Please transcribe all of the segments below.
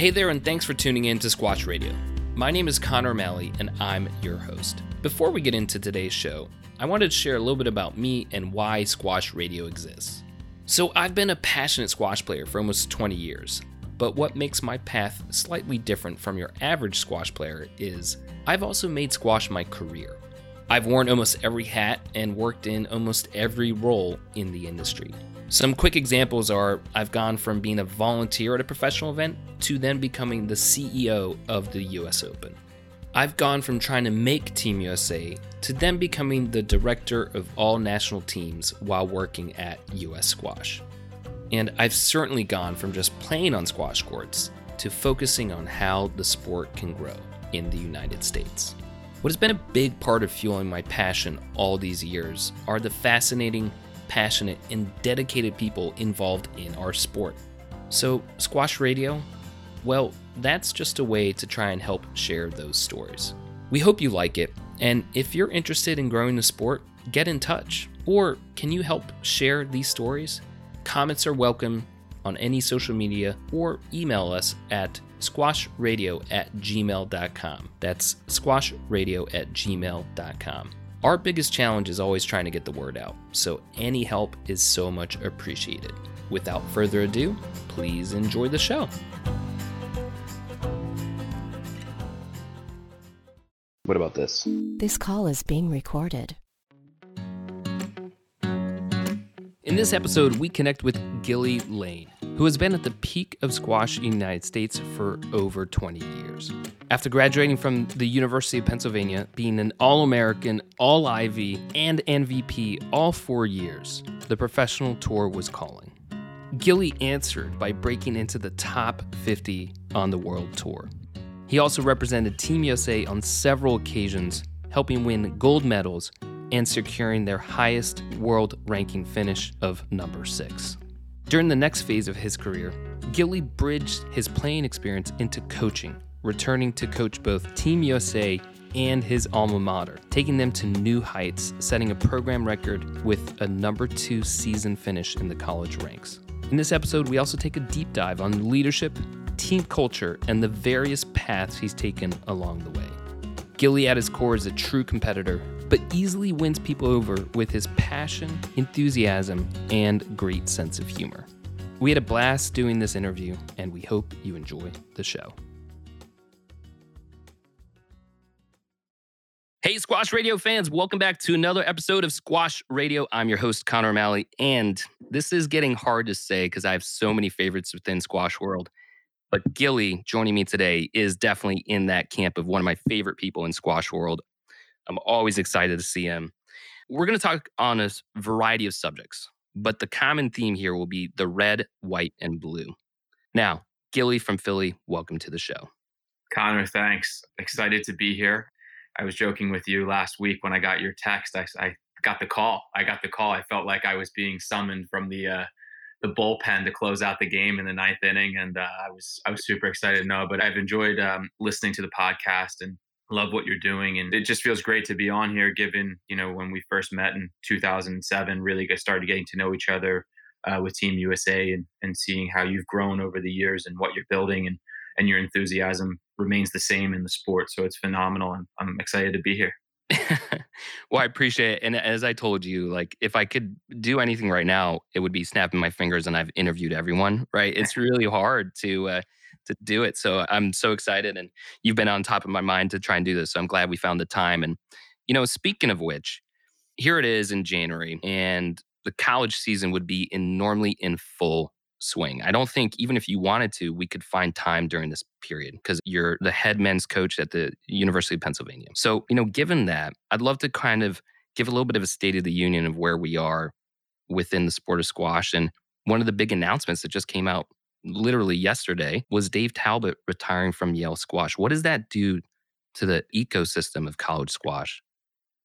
Hey there, and thanks for tuning in to Squash Radio. My name is Connor Malley, and I'm your host. Before we get into today's show, I wanted to share a little bit about me and why Squash Radio exists. So, I've been a passionate squash player for almost 20 years, but what makes my path slightly different from your average squash player is I've also made squash my career. I've worn almost every hat and worked in almost every role in the industry. Some quick examples are I've gone from being a volunteer at a professional event to then becoming the CEO of the US Open. I've gone from trying to make Team USA to then becoming the director of all national teams while working at US Squash. And I've certainly gone from just playing on squash courts to focusing on how the sport can grow in the United States. What has been a big part of fueling my passion all these years are the fascinating, passionate, and dedicated people involved in our sport. So, Squash Radio? Well, that's just a way to try and help share those stories. We hope you like it, and if you're interested in growing the sport, get in touch. Or can you help share these stories? Comments are welcome on any social media or email us at squashradio at gmail.com. That's squashradio at gmail.com. Our biggest challenge is always trying to get the word out, so any help is so much appreciated. Without further ado, please enjoy the show. What about this? This call is being recorded. In this episode, we connect with Gilly Lane, who has been at the peak of squash in the United States for over 20 years. After graduating from the University of Pennsylvania, being an All American, All Ivy, and MVP all four years, the professional tour was calling. Gilly answered by breaking into the top 50 on the world tour. He also represented Team USA on several occasions, helping win gold medals and securing their highest world ranking finish of number six. During the next phase of his career, Gilly bridged his playing experience into coaching, returning to coach both Team USA and his alma mater, taking them to new heights, setting a program record with a number two season finish in the college ranks. In this episode, we also take a deep dive on leadership, team culture, and the various paths he's taken along the way. Gilly at his core is a true competitor, but easily wins people over with his passion, enthusiasm, and great sense of humor. We had a blast doing this interview, and we hope you enjoy the show. Hey, Squash Radio fans, welcome back to another episode of Squash Radio. I'm your host, Connor O'Malley, and this is getting hard to say because I have so many favorites within Squash World. But Gilly joining me today is definitely in that camp of one of my favorite people in Squash World. I'm always excited to see him. We're going to talk on a variety of subjects, but the common theme here will be the red, white, and blue. Now, Gilly from Philly, welcome to the show. Connor, thanks. Excited to be here. I was joking with you last week when I got your text. I, I got the call. I got the call. I felt like I was being summoned from the uh, the bullpen to close out the game in the ninth inning, and uh, I was I was super excited to know. But I've enjoyed um, listening to the podcast and love what you're doing, and it just feels great to be on here. Given you know when we first met in 2007, really started getting to know each other uh, with Team USA, and and seeing how you've grown over the years and what you're building, and and your enthusiasm remains the same in the sport. So it's phenomenal. and I'm excited to be here. well, I appreciate it. And as I told you, like if I could do anything right now, it would be snapping my fingers and I've interviewed everyone, right? It's really hard to uh to do it. So I'm so excited and you've been on top of my mind to try and do this. So I'm glad we found the time. And you know, speaking of which, here it is in January and the college season would be in normally in full swing. I don't think even if you wanted to, we could find time during this period because you're the head men's coach at the University of Pennsylvania. So, you know, given that, I'd love to kind of give a little bit of a state of the union of where we are within the sport of squash. And one of the big announcements that just came out literally yesterday was Dave Talbot retiring from Yale Squash. What does that do to the ecosystem of college squash?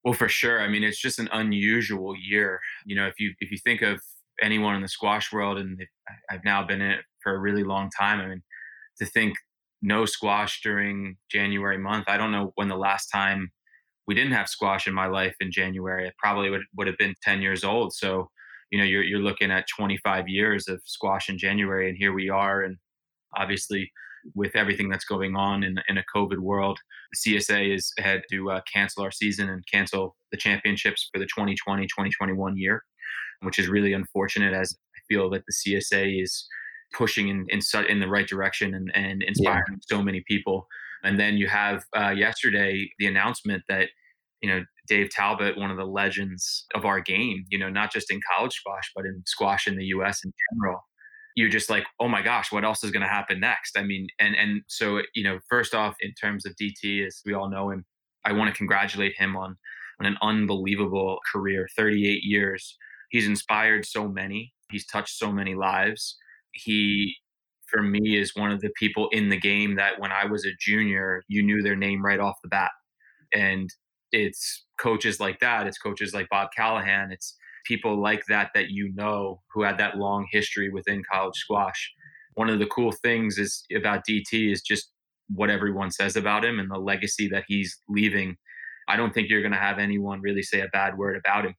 Well, for sure. I mean, it's just an unusual year. You know, if you if you think of anyone in the squash world, and I've now been in it for a really long time. I mean, to think no squash during January month. I don't know when the last time we didn't have squash in my life in January. Probably would would have been 10 years old. So, you know, you're you're looking at 25 years of squash in January, and here we are. And obviously, with everything that's going on in, in a COVID world. The CSA has had to uh, cancel our season and cancel the championships for the 2020 2021 year, which is really unfortunate as I feel that the CSA is pushing in in, in the right direction and, and inspiring yeah. so many people. And then you have uh, yesterday the announcement that you know Dave Talbot, one of the legends of our game, you know, not just in college squash but in squash in the U.S. in general. You're just like, oh my gosh, what else is going to happen next? I mean, and and so you know, first off, in terms of DT, as we all know him, I want to congratulate him on on an unbelievable career, 38 years. He's inspired so many. He's touched so many lives he for me is one of the people in the game that when I was a junior, you knew their name right off the bat. And it's coaches like that, it's coaches like Bob Callahan, it's people like that that you know who had that long history within college squash. One of the cool things is about DT is just what everyone says about him and the legacy that he's leaving. I don't think you're going to have anyone really say a bad word about him.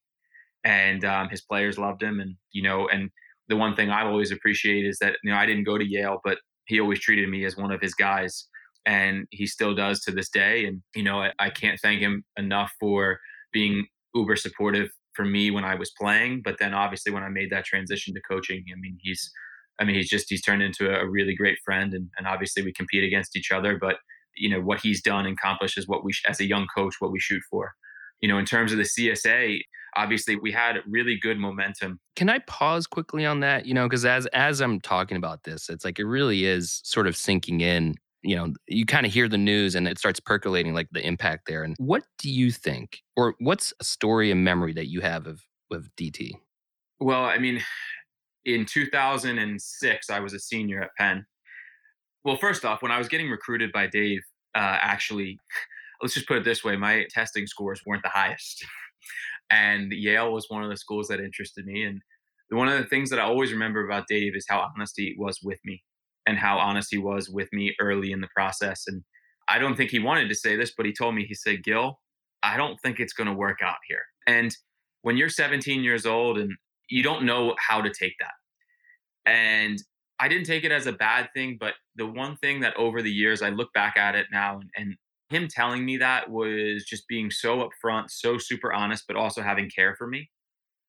And um, his players loved him, and you know, and the one thing I've always appreciate is that you know I didn't go to Yale, but he always treated me as one of his guys, and he still does to this day. And you know I, I can't thank him enough for being uber supportive for me when I was playing, but then obviously when I made that transition to coaching, I mean he's I mean he's just he's turned into a really great friend, and, and obviously we compete against each other, but you know what he's done and accomplished is what we as a young coach what we shoot for. You know in terms of the CSA, obviously we had really good momentum. Can I pause quickly on that? You know, because as as I'm talking about this, it's like it really is sort of sinking in. You know, you kind of hear the news and it starts percolating like the impact there. And what do you think, or what's a story and memory that you have of with DT? Well, I mean, in 2006, I was a senior at Penn. Well, first off, when I was getting recruited by Dave, uh, actually, let's just put it this way: my testing scores weren't the highest. And Yale was one of the schools that interested me. And one of the things that I always remember about Dave is how honest he was with me and how honest he was with me early in the process. And I don't think he wanted to say this, but he told me, he said, Gil, I don't think it's going to work out here. And when you're 17 years old and you don't know how to take that. And I didn't take it as a bad thing, but the one thing that over the years I look back at it now and, and him telling me that was just being so upfront, so super honest, but also having care for me.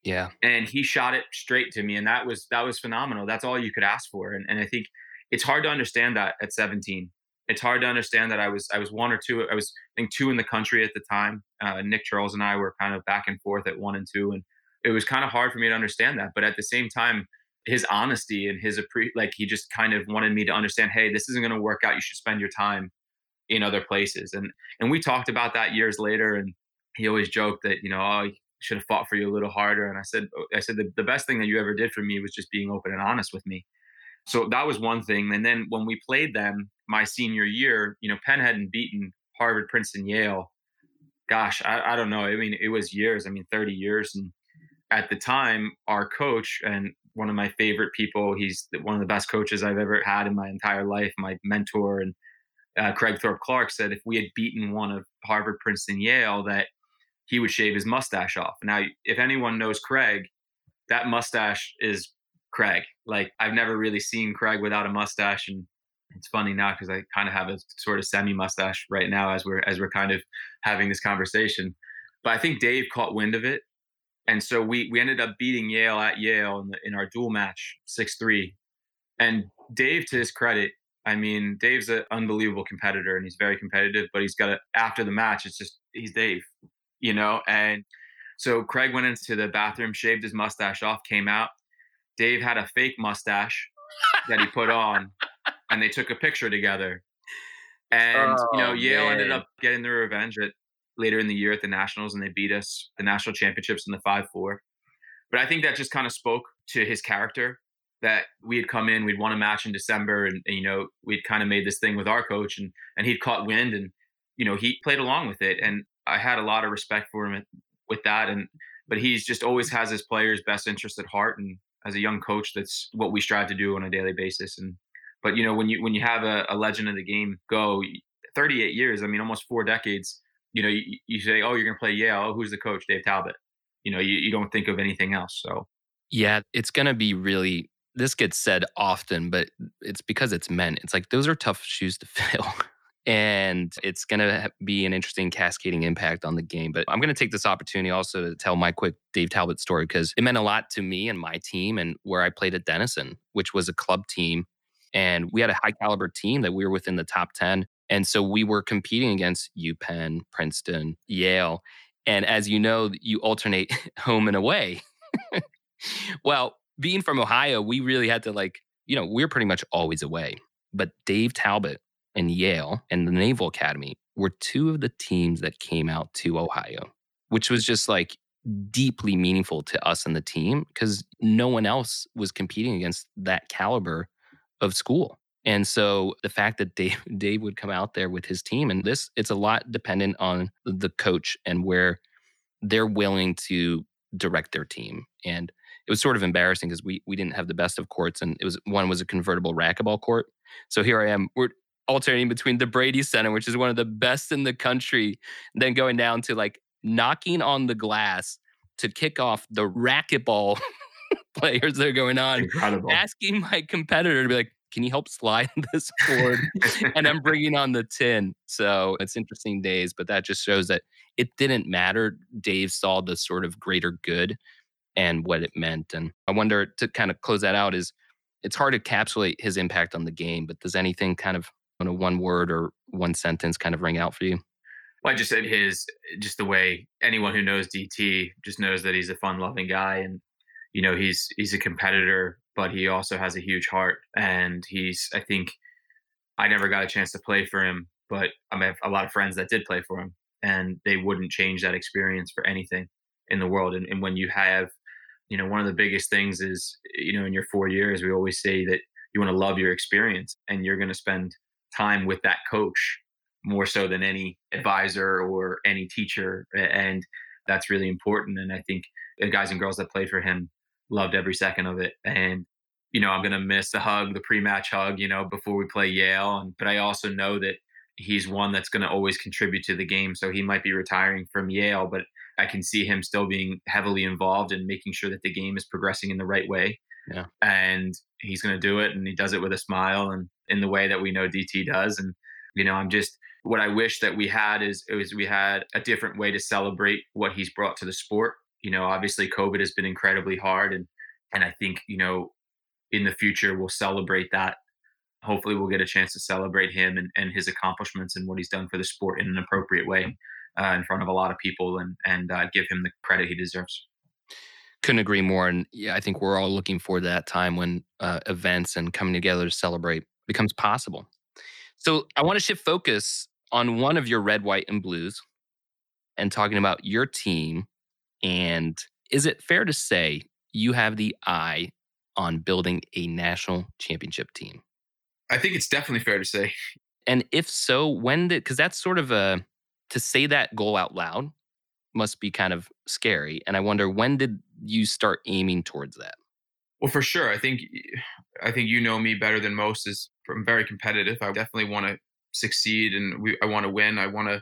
Yeah. And he shot it straight to me. And that was that was phenomenal. That's all you could ask for. And and I think it's hard to understand that at 17. It's hard to understand that I was I was one or two. I was I think two in the country at the time. Uh, Nick Charles and I were kind of back and forth at one and two, and it was kind of hard for me to understand that. But at the same time, his honesty and his like he just kind of wanted me to understand, hey, this isn't going to work out. You should spend your time in other places. And and we talked about that years later. And he always joked that you know, oh, I should have fought for you a little harder. And I said, oh, I said the, the best thing that you ever did for me was just being open and honest with me. So that was one thing. And then when we played them my senior year, you know, Penn hadn't beaten Harvard, Princeton, Yale. Gosh, I, I don't know. I mean, it was years. I mean, 30 years. And at the time, our coach and one of my favorite people, he's one of the best coaches I've ever had in my entire life, my mentor and uh, Craig Thorpe Clark said if we had beaten one of Harvard, Princeton, Yale, that he would shave his mustache off. Now, if anyone knows Craig, that mustache is Craig. Like I've never really seen Craig without a mustache, and it's funny now because I kind of have a sort of semi mustache right now as we're as we're kind of having this conversation. But I think Dave caught wind of it, and so we we ended up beating Yale at Yale in, the, in our dual match six three. And Dave, to his credit, I mean, Dave's an unbelievable competitor and he's very competitive, but he's got to, after the match, it's just, he's Dave, you know? And so Craig went into the bathroom, shaved his mustache off, came out. Dave had a fake mustache that he put on and they took a picture together. And, oh, you know, oh, Yale man. ended up getting their revenge at, later in the year at the Nationals and they beat us the national championships in the 5 4. But I think that just kind of spoke to his character that we had come in, we'd won a match in December, and, and you know we'd kind of made this thing with our coach, and and he'd caught wind, and you know he played along with it, and I had a lot of respect for him with that, and but he's just always has his players' best interest at heart, and as a young coach, that's what we strive to do on a daily basis, and but you know when you when you have a, a legend of the game go 38 years, I mean almost four decades, you know you, you say oh you're gonna play Yale, oh, who's the coach? Dave Talbot, you know you, you don't think of anything else, so. Yeah, it's going to be really this gets said often, but it's because it's men. It's like those are tough shoes to fill. And it's going to be an interesting cascading impact on the game. But I'm going to take this opportunity also to tell my quick Dave Talbot story because it meant a lot to me and my team and where I played at Denison, which was a club team. And we had a high caliber team that we were within the top 10. And so we were competing against UPenn, Princeton, Yale. And as you know, you alternate home and away. well, being from Ohio, we really had to like, you know, we we're pretty much always away. But Dave Talbot and Yale and the Naval Academy were two of the teams that came out to Ohio, which was just like deeply meaningful to us and the team because no one else was competing against that caliber of school. And so the fact that Dave, Dave would come out there with his team and this, it's a lot dependent on the coach and where they're willing to direct their team. And it was sort of embarrassing because we we didn't have the best of courts and it was one was a convertible racquetball court. So here I am. We're alternating between the Brady Center, which is one of the best in the country, then going down to like knocking on the glass to kick off the racquetball players that are going on. Incredible. Asking my competitor to be like, can you help slide this board? and I'm bringing on the tin. So it's interesting days, but that just shows that it didn't matter. Dave saw the sort of greater good and what it meant. And I wonder to kind of close that out is it's hard to encapsulate his impact on the game, but does anything kind of on a one word or one sentence kind of ring out for you? Well, I just said his, just the way anyone who knows DT just knows that he's a fun loving guy. And, you know, he's, he's a competitor, but he also has a huge heart. And he's, I think, I never got a chance to play for him, but I have a lot of friends that did play for him and they wouldn't change that experience for anything in the world. And, and when you have, you know, one of the biggest things is, you know, in your four years, we always say that you want to love your experience and you're going to spend time with that coach more so than any advisor or any teacher. And that's really important. And I think the guys and girls that played for him loved every second of it. And, you know, I'm going to miss the hug, the pre match hug, you know, before we play Yale. And, but I also know that he's one that's going to always contribute to the game. So he might be retiring from Yale, but I can see him still being heavily involved in making sure that the game is progressing in the right way. Yeah. And he's going to do it and he does it with a smile and in the way that we know DT does. And, you know, I'm just, what I wish that we had is, is we had a different way to celebrate what he's brought to the sport. You know, obviously COVID has been incredibly hard. And, and I think, you know, in the future, we'll celebrate that. Hopefully, we'll get a chance to celebrate him and, and his accomplishments and what he's done for the sport in an appropriate way uh, in front of a lot of people and, and uh, give him the credit he deserves couldn't agree more. And yeah, I think we're all looking to that time when uh, events and coming together to celebrate becomes possible. So I want to shift focus on one of your red, white, and blues and talking about your team. And is it fair to say you have the eye on building a national championship team? I think it's definitely fair to say. And if so, when did, because that's sort of a, to say that goal out loud must be kind of scary. And I wonder when did you start aiming towards that? Well, for sure. I think I think you know me better than most. Is I'm very competitive. I definitely want to succeed, and we, I want to win. I want to,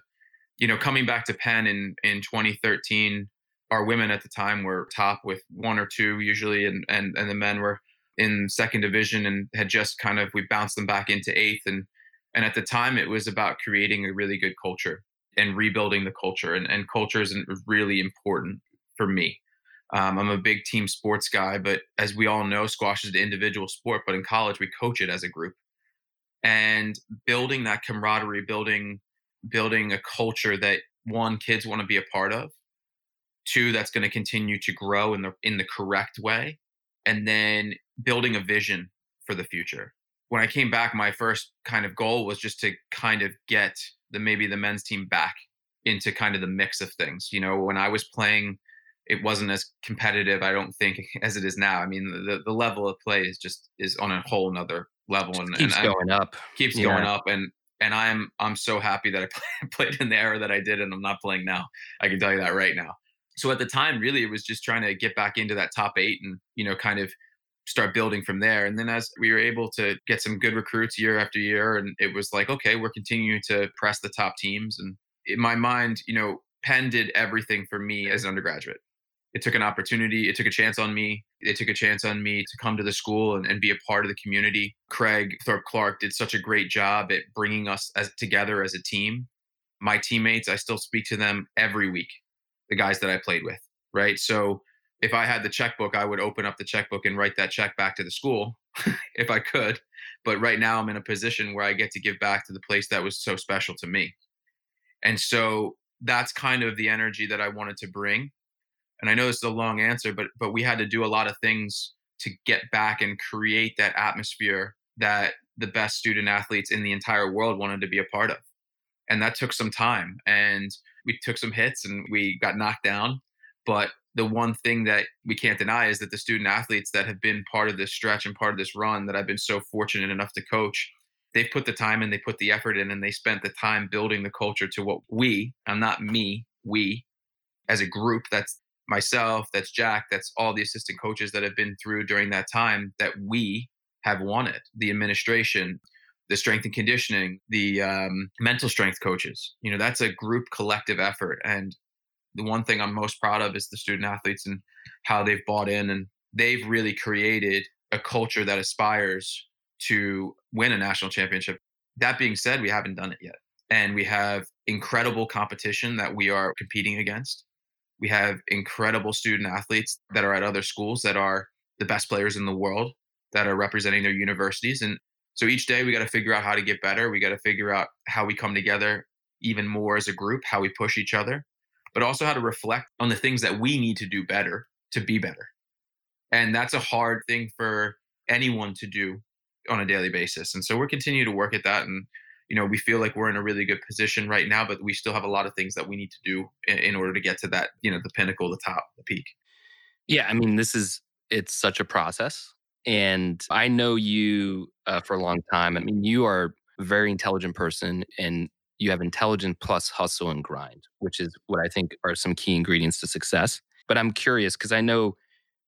you know, coming back to Penn in in 2013, our women at the time were top with one or two usually, and and and the men were in second division and had just kind of we bounced them back into eighth, and and at the time it was about creating a really good culture and rebuilding the culture, and and culture is really important for me. Um, I'm a big team sports guy, but as we all know, squash is an individual sport. But in college, we coach it as a group, and building that camaraderie, building building a culture that one kids want to be a part of, two that's going to continue to grow in the in the correct way, and then building a vision for the future. When I came back, my first kind of goal was just to kind of get the maybe the men's team back into kind of the mix of things. You know, when I was playing it wasn't as competitive, I don't think, as it is now. I mean, the the level of play is just is on a whole another level, and keeps and going up, keeps yeah. going up, and and I'm I'm so happy that I played in the era that I did, and I'm not playing now. I can tell you that right now. So at the time, really, it was just trying to get back into that top eight, and you know, kind of start building from there. And then as we were able to get some good recruits year after year, and it was like, okay, we're continuing to press the top teams. And in my mind, you know, Penn did everything for me as an undergraduate it took an opportunity, it took a chance on me. It took a chance on me to come to the school and, and be a part of the community. Craig Thorpe Clark did such a great job at bringing us as, together as a team. My teammates, I still speak to them every week, the guys that I played with, right? So if I had the checkbook, I would open up the checkbook and write that check back to the school if I could. But right now, I'm in a position where I get to give back to the place that was so special to me. And so that's kind of the energy that I wanted to bring. And I know this is a long answer, but but we had to do a lot of things to get back and create that atmosphere that the best student athletes in the entire world wanted to be a part of. And that took some time and we took some hits and we got knocked down, but the one thing that we can't deny is that the student athletes that have been part of this stretch and part of this run that I've been so fortunate enough to coach, they've put the time and they put the effort in and they spent the time building the culture to what we, I'm not me, we as a group, that's myself, that's Jack, that's all the assistant coaches that have been through during that time that we have wanted. The administration, the strength and conditioning, the um, mental strength coaches. You know, that's a group collective effort. And the one thing I'm most proud of is the student athletes and how they've bought in and they've really created a culture that aspires to win a national championship. That being said, we haven't done it yet. And we have incredible competition that we are competing against. We have incredible student athletes that are at other schools that are the best players in the world that are representing their universities. And so each day we got to figure out how to get better. We got to figure out how we come together even more as a group, how we push each other but also how to reflect on the things that we need to do better to be better. And that's a hard thing for anyone to do on a daily basis. And so we're continuing to work at that. And, you know, we feel like we're in a really good position right now, but we still have a lot of things that we need to do in, in order to get to that, you know, the pinnacle, the top, the peak. Yeah. I mean, this is, it's such a process. And I know you uh, for a long time. I mean, you are a very intelligent person and you have intelligence plus hustle and grind, which is what I think are some key ingredients to success. But I'm curious because I know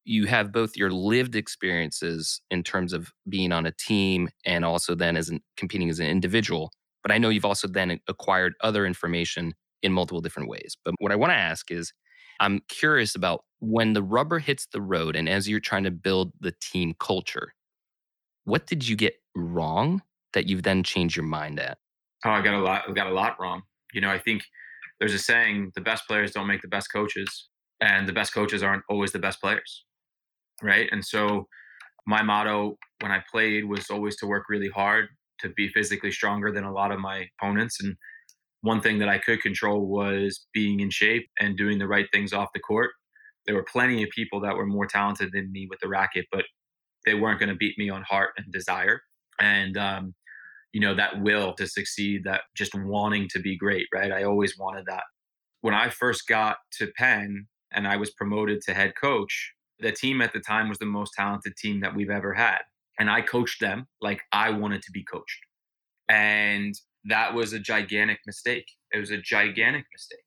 you have both your lived experiences in terms of being on a team and also then as an, competing as an individual. But I know you've also then acquired other information in multiple different ways. But what I want to ask is I'm curious about when the rubber hits the road and as you're trying to build the team culture, what did you get wrong that you've then changed your mind at? Oh, I got a lot. I got a lot wrong. You know, I think there's a saying: the best players don't make the best coaches, and the best coaches aren't always the best players, right? And so, my motto when I played was always to work really hard to be physically stronger than a lot of my opponents. And one thing that I could control was being in shape and doing the right things off the court. There were plenty of people that were more talented than me with the racket, but they weren't going to beat me on heart and desire. And um, you know that will to succeed that just wanting to be great right i always wanted that when i first got to penn and i was promoted to head coach the team at the time was the most talented team that we've ever had and i coached them like i wanted to be coached. And that was a gigantic mistake. It was a gigantic mistake.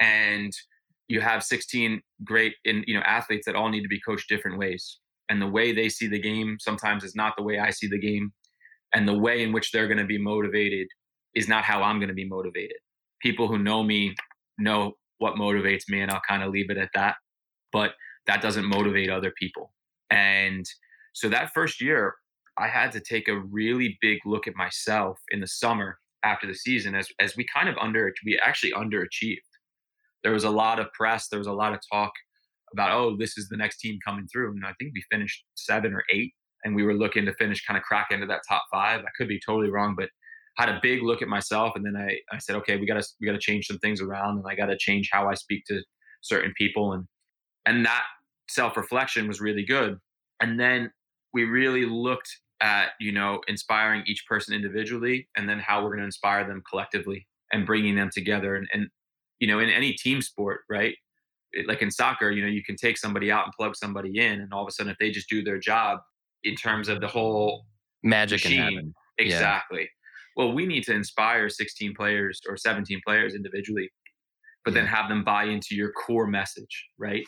And you have 16 great in you know athletes that all need to be coached different ways. And the way they see the game sometimes is not the way i see the game. And the way in which they're going to be motivated is not how I'm going to be motivated. People who know me know what motivates me, and I'll kind of leave it at that. But that doesn't motivate other people. And so that first year, I had to take a really big look at myself in the summer after the season as, as we kind of under, we actually underachieved. There was a lot of press, there was a lot of talk about, oh, this is the next team coming through. And I think we finished seven or eight and we were looking to finish kind of crack into that top five. I could be totally wrong, but had a big look at myself and then I, I said, okay, we gotta we gotta change some things around and I gotta change how I speak to certain people and and that self-reflection was really good. And then we really looked at, you know, inspiring each person individually and then how we're gonna inspire them collectively and bringing them together. And, and you know, in any team sport, right? It, like in soccer, you know, you can take somebody out and plug somebody in, and all of a sudden, if they just do their job, in terms of the whole magic machine. Exactly. Yeah. Well, we need to inspire 16 players or 17 players individually, but yeah. then have them buy into your core message, right?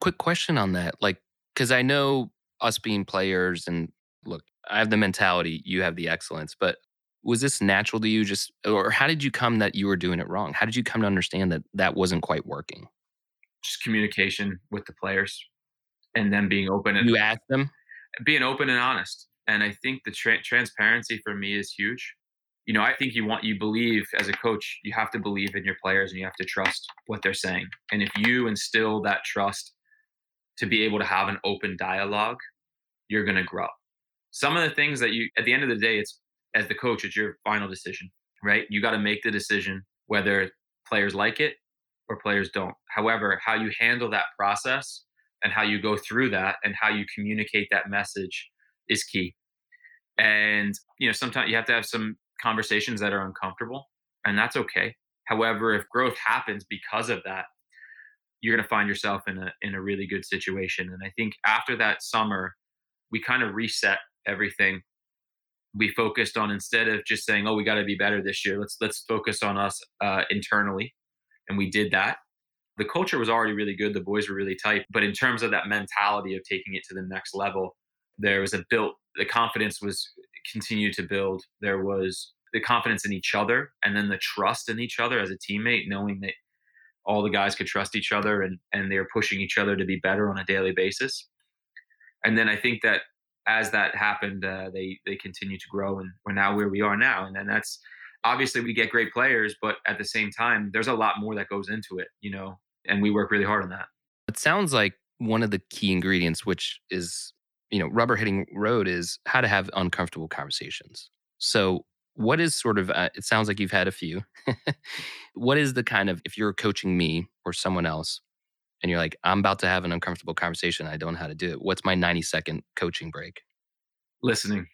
Quick question on that. Like, because I know us being players and look, I have the mentality, you have the excellence, but was this natural to you just, or how did you come that you were doing it wrong? How did you come to understand that that wasn't quite working? just communication with the players and then being open and you ask them being open and honest and i think the tra- transparency for me is huge you know i think you want you believe as a coach you have to believe in your players and you have to trust what they're saying and if you instill that trust to be able to have an open dialogue you're going to grow. Some of the things that you at the end of the day it's as the coach it's your final decision right? You got to make the decision whether players like it or players don't. However how you handle that process and how you go through that and how you communicate that message is key. And you know sometimes you have to have some conversations that are uncomfortable and that's okay. However if growth happens because of that you're going to find yourself in a in a really good situation. And i think after that summer we kind of reset everything. We focused on instead of just saying oh we got to be better this year let's let's focus on us uh, internally. And we did that. The culture was already really good. The boys were really tight. But in terms of that mentality of taking it to the next level there was a built the confidence was continued to build. There was the confidence in each other and then the trust in each other as a teammate knowing that all the guys could trust each other and and they're pushing each other to be better on a daily basis and then i think that as that happened, uh, they they continue to grow, and we're now where we are now. And then that's obviously we get great players, but at the same time, there's a lot more that goes into it, you know, and we work really hard on that. It sounds like one of the key ingredients, which is you know rubber hitting road, is how to have uncomfortable conversations. So what is sort of uh, it sounds like you've had a few what is the kind of if you're coaching me or someone else and you're like, I'm about to have an uncomfortable conversation. I don't know how to do it. What's my 90 second coaching break? Listening.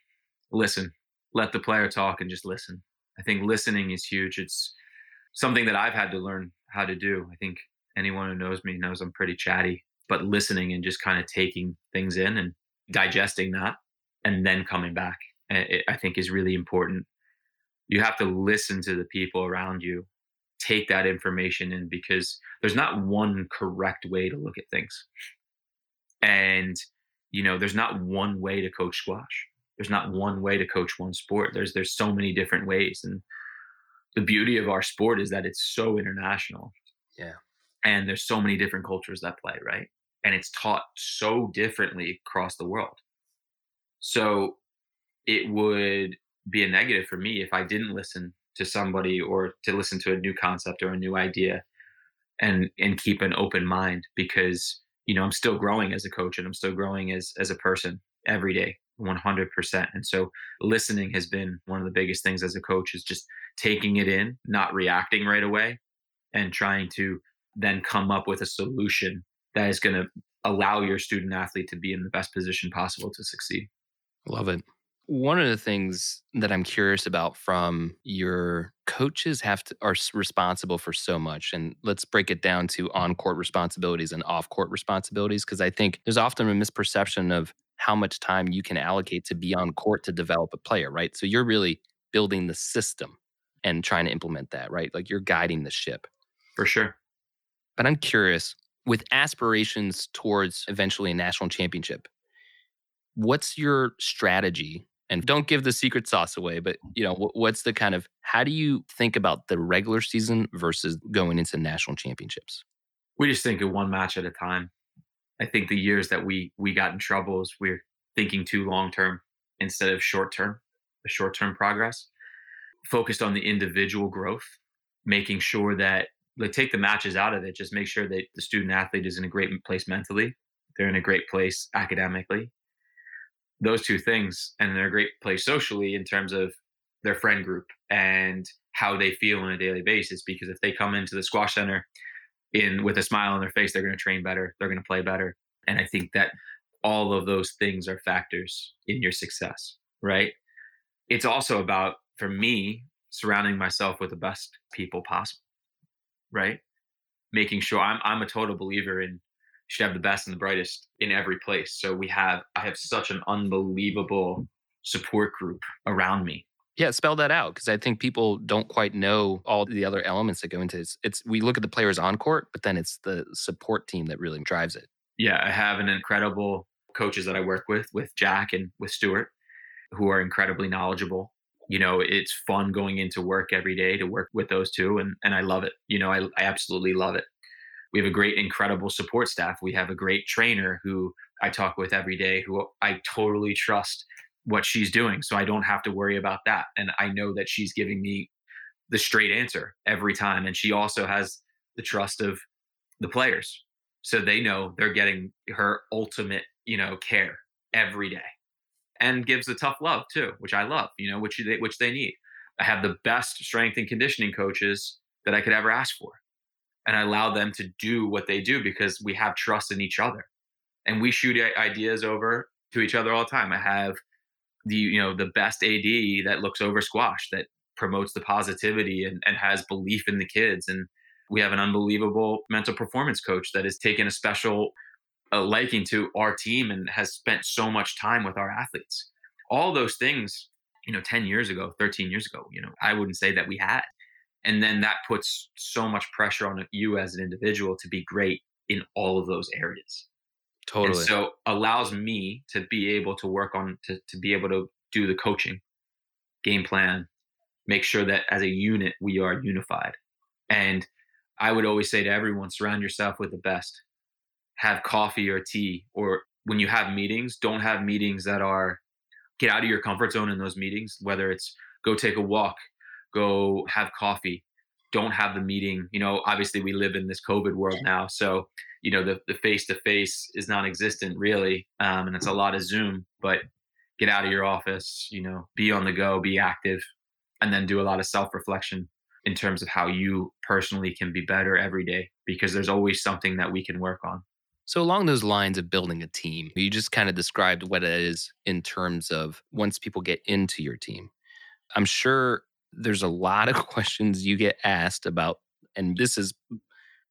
Listen. Let the player talk and just listen. I think listening is huge. It's something that I've had to learn how to do. I think anyone who knows me knows I'm pretty chatty, but listening and just kind of taking things in and digesting that and then coming back, eh, I think is really important. You have to listen to the people around you take that information in because there's not one correct way to look at things. And, you know, there's not one way to coach squash. There's not one way to coach one sport. There's there's so many different ways. And the beauty of our sport is that it's so international. Yeah. And there's so many different cultures that play, right? And it's taught so differently across the world. So it would be a negative for me if I didn't listen to somebody or to listen to a new concept or a new idea and and keep an open mind because you know I'm still growing as a coach and I'm still growing as as a person every day 100% and so listening has been one of the biggest things as a coach is just taking it in not reacting right away and trying to then come up with a solution that is going to allow your student athlete to be in the best position possible to succeed. Love it one of the things that I'm curious about from your coaches have to are responsible for so much and let's break it down to on-court responsibilities and off-court responsibilities because I think there's often a misperception of how much time you can allocate to be on court to develop a player, right? So you're really building the system and trying to implement that, right? Like you're guiding the ship. For sure. But I'm curious with aspirations towards eventually a national championship, what's your strategy and don't give the secret sauce away but you know what's the kind of how do you think about the regular season versus going into national championships? We just think of one match at a time. I think the years that we we got in trouble is we're thinking too long term instead of short term the short term progress. Focused on the individual growth making sure that like take the matches out of it. Just make sure that the student athlete is in a great place mentally. They're in a great place academically those two things and they're a great place socially in terms of their friend group and how they feel on a daily basis because if they come into the squash center in with a smile on their face they're going to train better they're going to play better and i think that all of those things are factors in your success right? It's also about for me surrounding myself with the best people possible right? Making sure i'm i'm a total believer in should have the best and the brightest in every place. So we have I have such an unbelievable support group around me. Yeah, spell that out because I think people don't quite know all the other elements that go into it. It's, it's we look at the players on court, but then it's the support team that really drives it. Yeah, I have an incredible coaches that I work with, with Jack and with Stuart, who are incredibly knowledgeable. You know, it's fun going into work every day to work with those two, and and I love it. You know, I I absolutely love it we have a great, incredible support staff. We have a great trainer who I talk with every day, who I totally trust what she's doing. So I don't have to worry about that. And I know that she's giving me the straight answer every time. And she also has the trust of the players. So they know they're getting her ultimate, you know, care every day and gives the tough love too, which I love, you know, which they, which they need. I have the best strength and conditioning coaches that I could ever ask for. And I allow them to do what they do because we have trust in each other. And we shoot ideas over to each other all the time. I have the, you know, the best AD that looks over squash, that promotes the positivity and, and has belief in the kids. And we have an unbelievable mental performance coach that has taken a special uh, liking to our team and has spent so much time with our athletes. All those things, you know, 10 years ago, 13 years ago, you know, I wouldn't say that we had. And then that puts so much pressure on you as an individual to be great in all of those areas. Totally. And so allows me to be able to work on to, to be able to do the coaching, game plan, make sure that as a unit we are unified. And I would always say to everyone, surround yourself with the best. Have coffee or tea, or when you have meetings, don't have meetings that are get out of your comfort zone in those meetings, whether it's go take a walk, go have coffee. Don't have the meeting. You know, obviously we live in this COVID world now. So, you know, the face to face is non existent really. Um, and it's a lot of Zoom, but get out of your office, you know, be on the go, be active, and then do a lot of self reflection in terms of how you personally can be better every day because there's always something that we can work on. So, along those lines of building a team, you just kind of described what it is in terms of once people get into your team. I'm sure there's a lot of questions you get asked about, and this is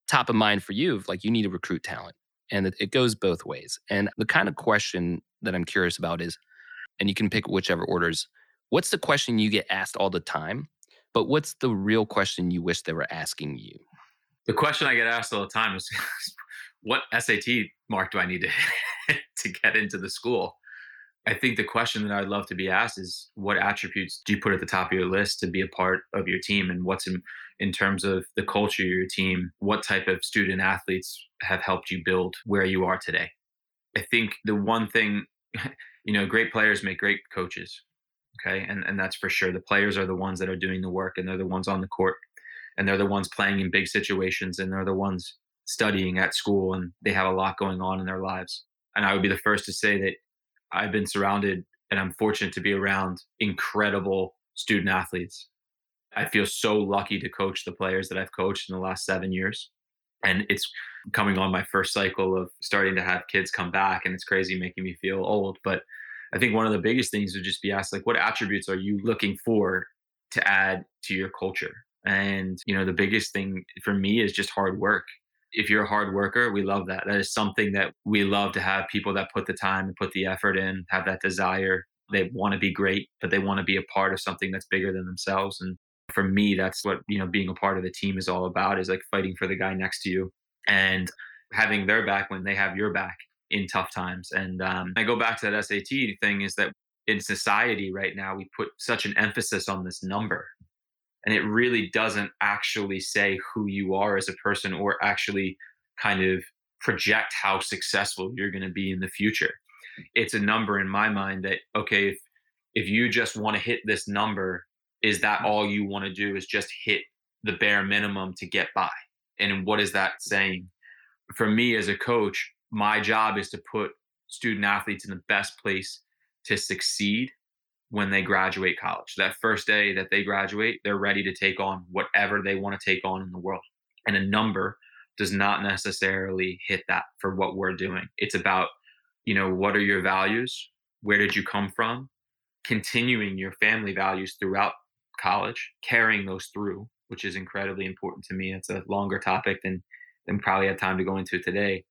top of mind for you like, you need to recruit talent. And it goes both ways. And the kind of question that I'm curious about is, and you can pick whichever orders, what's the question you get asked all the time but what's the real question you wish they were asking you? The question I get asked all the time is what SAT mark do I need to to get into the school? I think the question that I'd love to be asked is what attributes do you put at the top of your list to be a part of your team and what's in in terms of the culture of your team, what type of student athletes have helped you build where you are today? I think the one thing, you know, great players make great coaches. Okay. And, and that's for sure. The players are the ones that are doing the work and they're the ones on the court and they're the ones playing in big situations and they're the ones studying at school and they have a lot going on in their lives. And I would be the first to say that I've been surrounded and I'm fortunate to be around incredible student athletes. I feel so lucky to coach the players that I've coached in the last seven years. And it's coming on my first cycle of starting to have kids come back, and it's crazy making me feel old. But I think one of the biggest things would just be asked like, what attributes are you looking for to add to your culture? And, you know, the biggest thing for me is just hard work. If you're a hard worker, we love that. That is something that we love to have people that put the time and put the effort in, have that desire. They want to be great, but they want to be a part of something that's bigger than themselves. And for me, that's what, you know, being a part of the team is all about is like fighting for the guy next to you and having their back when they have your back in tough times. And um, I go back to that SAT thing is that in society right now, we put such an emphasis on this number. And it really doesn't actually say who you are as a person or actually kind of project how successful you're going to be in the future. It's a number in my mind that, okay, if, if you just want to hit this number, is that mm. all you want to do is just hit the bare minimum to get by? And what is that saying? For me as a coach, my job is to put student athletes in the best place to succeed when they graduate college. That first day that they graduate, they're ready to take on whatever they want to take on in the world. And a number does not necessarily hit that for what we're doing. It's about, you know, what are your values? Where did you come from? Continuing your family values throughout college, carrying those through, which is incredibly important to me. It's a longer topic than than probably have time to go into today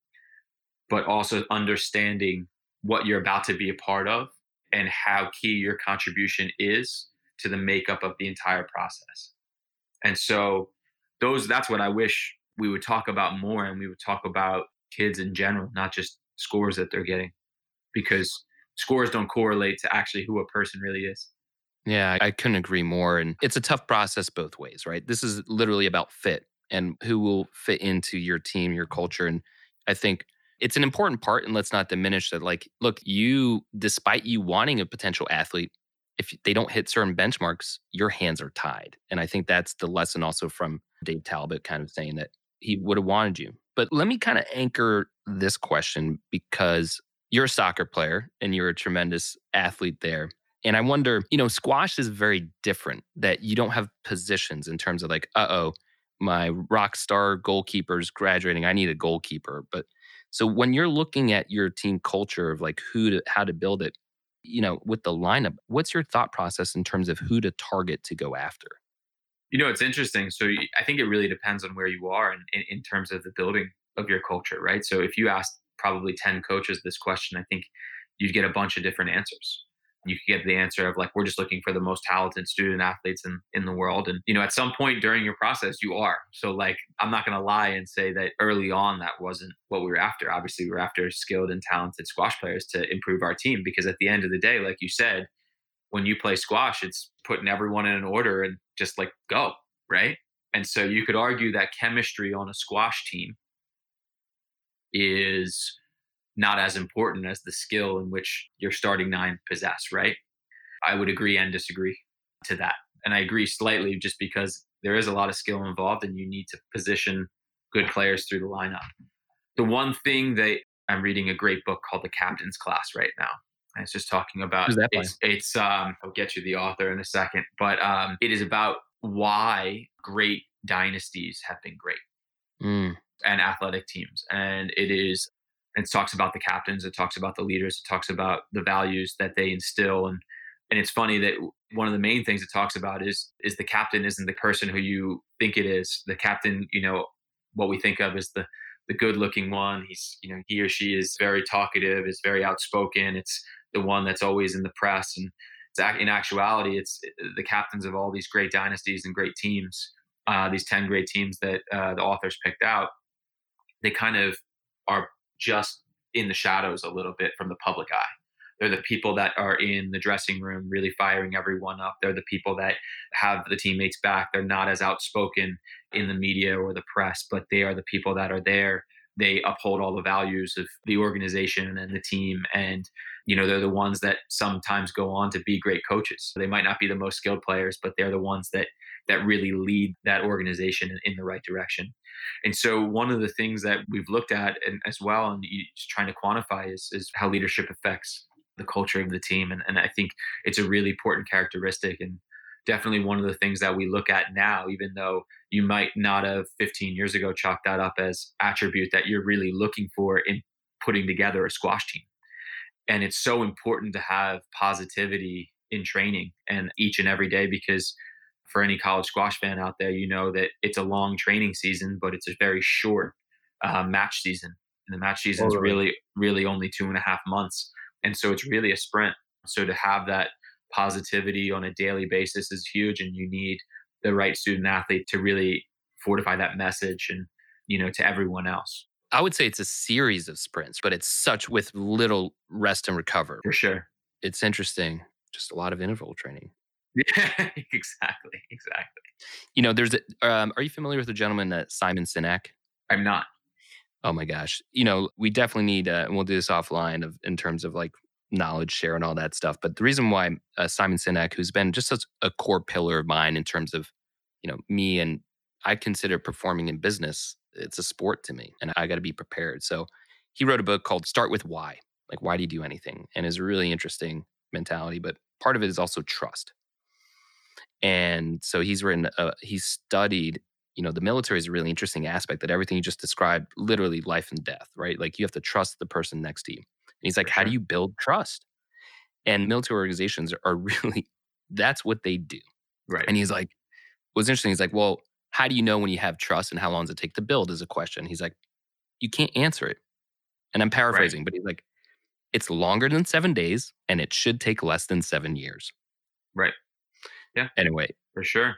but also understanding what you're about to be a part of and how key your contribution is to the makeup of the entire process. And so those that's what I wish we would talk about more and we would talk about kids in general, not just scores that they're getting. Because scores don't correlate to actually who a person really is. Yeah, I couldn't agree more. And it's a tough process both ways, right? This is literally about fit. and who will fit into your team, your culture. And I think it's an important part. And let's not diminish that. Like, look, you, despite you wanting a potential athlete, if they don't hit certain benchmarks, your hands are tied. And I think that's the lesson also from Dave Talbot kind of saying that he would have wanted you. But let me kind of anchor this question because you're a soccer player and you're a tremendous athlete there. And I wonder, you know, squash is very different that you don't have positions in terms of like, uh oh, my rock star goalkeeper's graduating. I need a goalkeeper. But so when you're looking at your team culture of like who to, how to build it, you know, with the lineup, what's your thought process in terms of who to target to go after? You know, it's interesting. So I think it really depends on where you are in, in, in terms of the building of your culture, right? So if you asked probably 10 coaches this question, I think you'd get a bunch of different answers you could get the answer of like we're just looking for the most talented student athletes in, in the world. And you know at some point during your process you are. So like i'm not going to lie and say that early on that wasn't what we were after. Obviously we were after skilled and talented squash players to improve our team because at the end of the day like you said when you play squash it's putting everyone in an order and just like go right? And so you could argue that chemistry on a squash team is not as important as the skill in which your starting nine possess, right? I would agree and disagree to that. And I agree slightly just because there is a lot of skill involved and you need to position good players through the lineup. The one thing that I'm reading a great book called The Captain's Class right now. And it's just talking about it's, it's um I'll get you the author in a second, but um it is about why great dynasties have been great. Mm. And athletic teams. And it is it talks about the captains, it talks about the leaders, it talks about the values that they instill. And and it's funny that one of the main things it talks about is is the captain isn't the person who you think it is. The captain, you know, what we think of as the the good looking one. He's, you know, he or she is very talkative, is very outspoken. It's the one that's always in the press. And in actuality, it's the captains of all these great dynasties and great teams, uh, these 10 great teams that uh, the authors picked out. They kind of are just in the shadows a little bit from the public eye. They're the people that are in the dressing room really firing everyone up. They're the people that have the teammates back. They're not as outspoken in the media or the press, but they are the people that are there. They uphold all the values of the organization and the team. And, you know, they're the ones that sometimes go on to be great coaches. They might not be the most skilled players, but they're the ones that that really lead that organization in, the right direction. And so one of the things that we've looked at and as well and trying to quantify is, is how leadership affects the culture of the team. And, and I think it's a really important characteristic and definitely one of the things that we look at now, even though you might not have 15 years ago chalked that up as attribute that you're really looking for in putting together a squash team. And it's so important to have positivity in training and each and every day because for any college squash fan out there, you know that it's a long training season, but it's a very short uh, match season. And the match season is really, really only two and a half months. And so it's really a sprint. So to have that positivity on a daily basis is huge. And you need the right student athlete to really fortify that message and, you know, to everyone else. I would say it's a series of sprints, but it's such with little rest and recover. For sure. It's interesting. Just a lot of interval training. Yeah, exactly, exactly. You know, there's a, um, are you familiar with the gentleman uh, Simon Sinek? I'm not. Oh my gosh. You know, we definitely need, uh, and we'll do this offline of in terms of like knowledge share and all that stuff. But the reason why uh, Simon Sinek, who's been just such a core pillar of mine in terms of, you know, me and I consider performing in business, it's a sport to me and I got to be prepared. So he wrote a book called Start with Why. Like, why do you do anything? And is a really interesting mentality. But part of it is also trust and so he's written uh, he's studied you know the military is a really interesting aspect that everything you just described literally life and death right? Like you have to trust the person next to you. And he's like how do you build trust? And military organizations are really that's what they do. Right. And he's like what's interesting he's like well how do you know when you have trust and how long does it take to build? is a question. He's like you can't answer it. And i'm paraphrasing right. but he's like it's longer than seven days and it should take less than seven years. Right yeah. Anyway, for sure.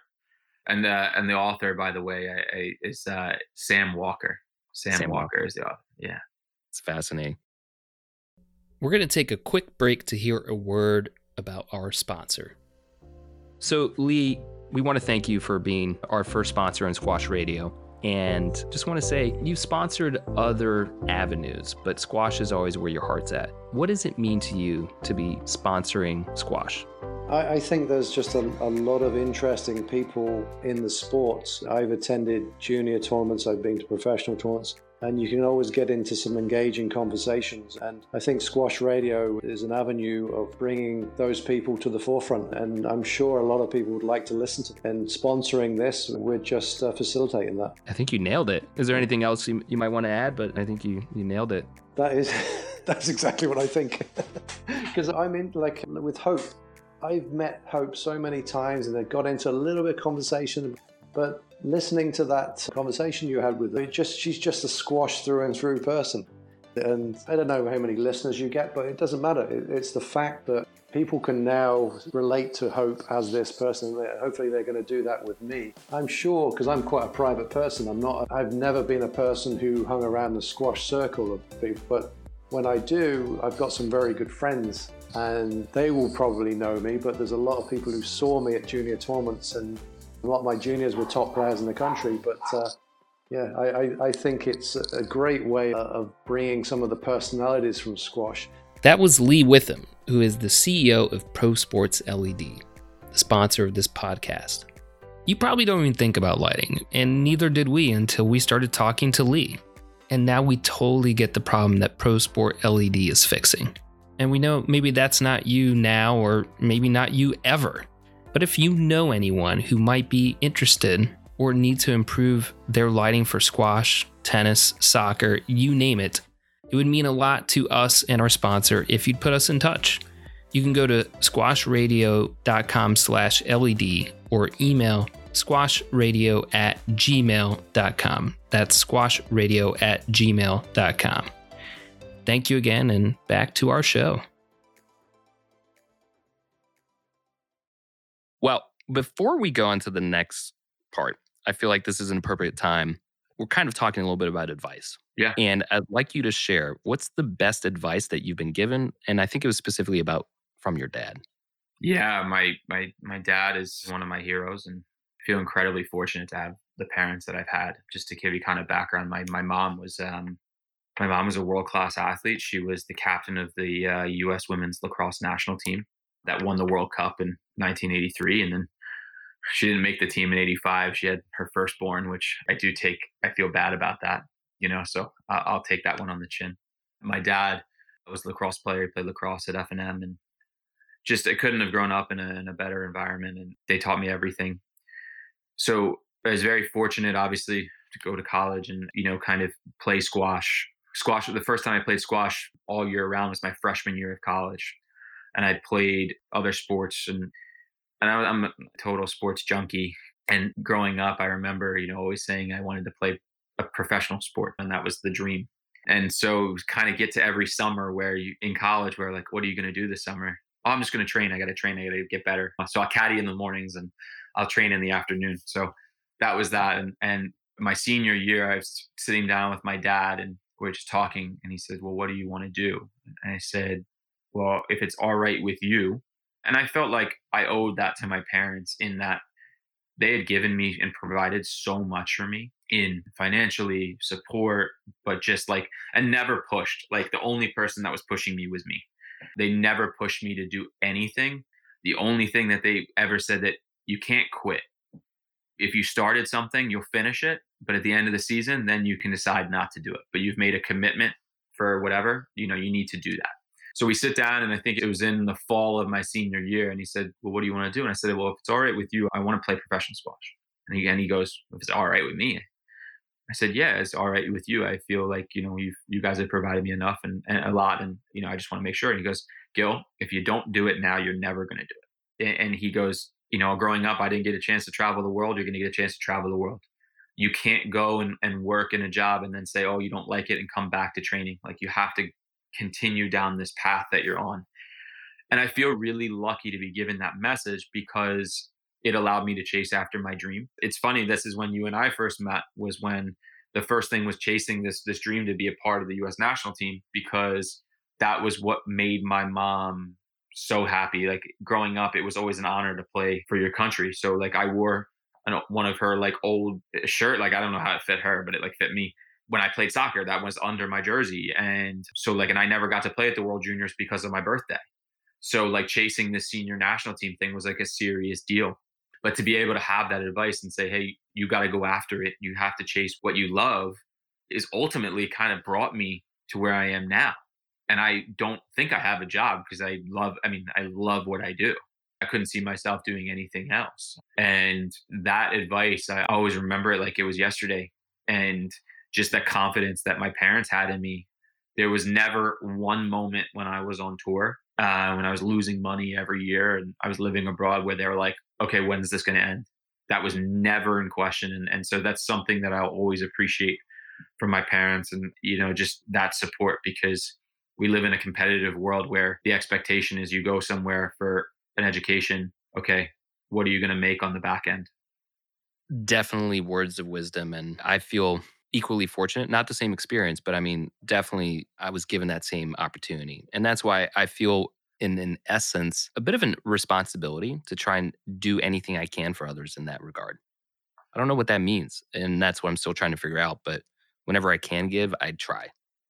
And uh, and the author, by the way, I, I, is uh, Sam Walker. Sam, Sam Walker, Walker is the author. Yeah. It's fascinating. We're going to take a quick break to hear a word about our sponsor. So, Lee, we want to thank you for being our first sponsor on Squash Radio. And just want to say, you've sponsored other avenues, but squash is always where your heart's at. What does it mean to you to be sponsoring squash? I, I think there's just a, a, lot of interesting people in the sports. I've attended junior tournaments, I've been to professional tournaments and you can always get into some engaging conversations. And I think Squash Radio is an avenue of bringing those people to the forefront. And I'm sure a lot of people would like to listen to. Them. And sponsoring this, we're just uh, facilitating that. I think you nailed it. Is there anything else you, you might want to add? But I think you, you nailed it. That is, that's exactly what I think. Because I'm in, like, with Hope. I've met Hope so many times and they've got into a little bit of conversation, but listening to that conversation you had with her, just she's just a squash through and through person. And I don't know how many listeners you get, but it doesn't matter. It's the fact that people can now relate to Hope as this person. Hopefully, they're going to do that with me. I'm sure because I'm quite a private person. I'm not. I've never been a person who hung around the squash circle of people, but when I do, I've got some very good friends and they will probably know me, but there's a lot of people who saw me at junior tournaments and a lot of my juniors were top players in the country, but uh, yeah, I, I, I, think it's a great way of bringing some of the personalities from squash. That was Lee Witham, who is the CEO of Pro Sports LED, the sponsor of this podcast. You probably don't even think about lighting, and neither did we until we started talking to Lee. And now we totally get the problem that Pro Sport LED is fixing. And we know maybe that's not you now, or maybe not you ever. But if you know anyone who might be interested or need to improve their lighting for squash, tennis, soccer, you name it, it would mean a lot to us and our sponsor if you'd put us in touch. You can go to squashradio.com slash LED or email squashradio at gmail.com. That's squashradio at gmail.com. Thank you again, and back to our show. Well, before we go into the next part, I feel like this is an appropriate time. We're kind of talking a little bit about advice. Yeah. And I'd like you to share what's the best advice that you've been given? And I think it was specifically about from your dad. Yeah, my my my dad is one of my heroes and I feel incredibly fortunate to have the parents that I've had. Just to give you kind of background, my my mom was um my mom was a world class athlete. She was the captain of the uh, U.S. women's lacrosse national team that won the World Cup in 1983, and then she didn't make the team in 85. She had her firstborn, which I do take. I feel bad about that, you know. So I'll take that one on the chin. My dad was a lacrosse player. He played lacrosse at F&M, and just I couldn't have grown up in a, in a better environment. And they taught me everything. So I was very fortunate, obviously, to go to college and you know kind of play squash. Squash. The first time I played squash all year round was my freshman year of college and I'd played other sports and and I, am a total sports junkie. And growing up, I remember you know always saying I wanted to play a professional sport, and that was the dream. And so kind of get to every summer where you in college where like what are you going to do this summer? Oh, I'm just going to train. I got to train. I got to get better. So I'll caddy in the mornings and I'll train in the afternoon. So that was that. And and my senior year, I was sitting down with my dad and we are just talking, and he said, "Well, what do you want to do?" And I said, well, if it's all right with you. And I felt like I owed that to my parents in that they had given me and provided so much for me in financially support, but just like, and never pushed. Like the only person that was pushing me was me. They never pushed me to do anything. The only thing that they ever said that you can't quit. If you started something, you'll finish it. But at the end of the season, then you can decide not to do it. But you've made a commitment for whatever, you know, you need to do that. So we sit down, and I think it was in the fall of my senior year. And he said, Well, what do you want to do? And I said, Well, if it's all right with you, I want to play professional squash. And he, and he goes, If it's all right with me. I said, Yeah, it's all right with you. I feel like, you know, you you guys have provided me enough and, and a lot. And, you know, I just want to make sure. And he goes, Gil, if you don't do it now, you're never going to do it. And, he goes, You know, growing up, I didn't get a chance to travel the world. You're going to get a chance to travel the world you can't go and, and work in a job and then say, oh, you don't like it and come back to training. Like you have to continue down this path that you're on. And I feel really lucky to be given that message because it allowed me to chase after my dream. It's funny, this is when you and I first met, was when the first thing was chasing this this dream to be a part of the US national team because that was what made my mom so happy. Like growing up, it was always an honor to play for your country. So like I wore an, one of her like old shirt. Like I don't know how it fit her, but it like fit me. When I played soccer, that was under my jersey, and so like, and I never got to play at the World Juniors because of my birthday. So like chasing the senior national team thing was like a serious deal. But to be able to have that advice and say, hey, you got to go after it. You have to chase what you love is ultimately kind of brought me to where I am now. And I don't think I have a job because I love, I mean, I love what I do. I couldn't see myself doing anything else. And that advice, I always remember it like it was yesterday. And just the confidence that my parents had in me. There was never one moment when I was on tour, uh, when I was losing money every year and I was living abroad where they were like, okay, when is this going to end? That was never in question. And, and so that's something that I'll always appreciate from my parents and, you know, just that support because we live in a competitive world where the expectation is you go somewhere for an education. Okay, what are you going to make on the back end? Definitely words of wisdom. And I feel equally fortunate, not the same experience, but I mean, definitely I was given that same opportunity. And that's why I feel in in essence a bit of a responsibility to try and do anything I can for others in that regard. I don't know what that means, and that's what I'm still trying to figure out. But whenever I can give, I try,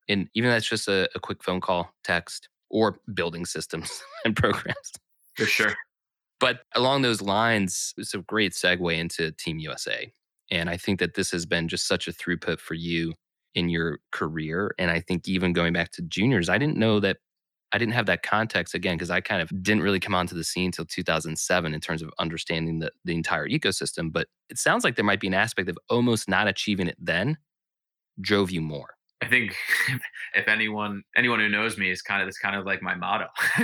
and even that's just a, a quick phone call, text, or building systems and programs. For sure. But along those lines, it's a great segue into Team USA. And I think that this has been just such a throughput for you in your career. And I think even going back to juniors, I didn't know that I didn't have that context again because I kind of didn't really come onto the scene until 2007 in terms of understanding the, the entire ecosystem. But it sounds like there might be an aspect of almost not achieving it then drove you more. I think if anyone anyone who knows me is kind of this kind of like my motto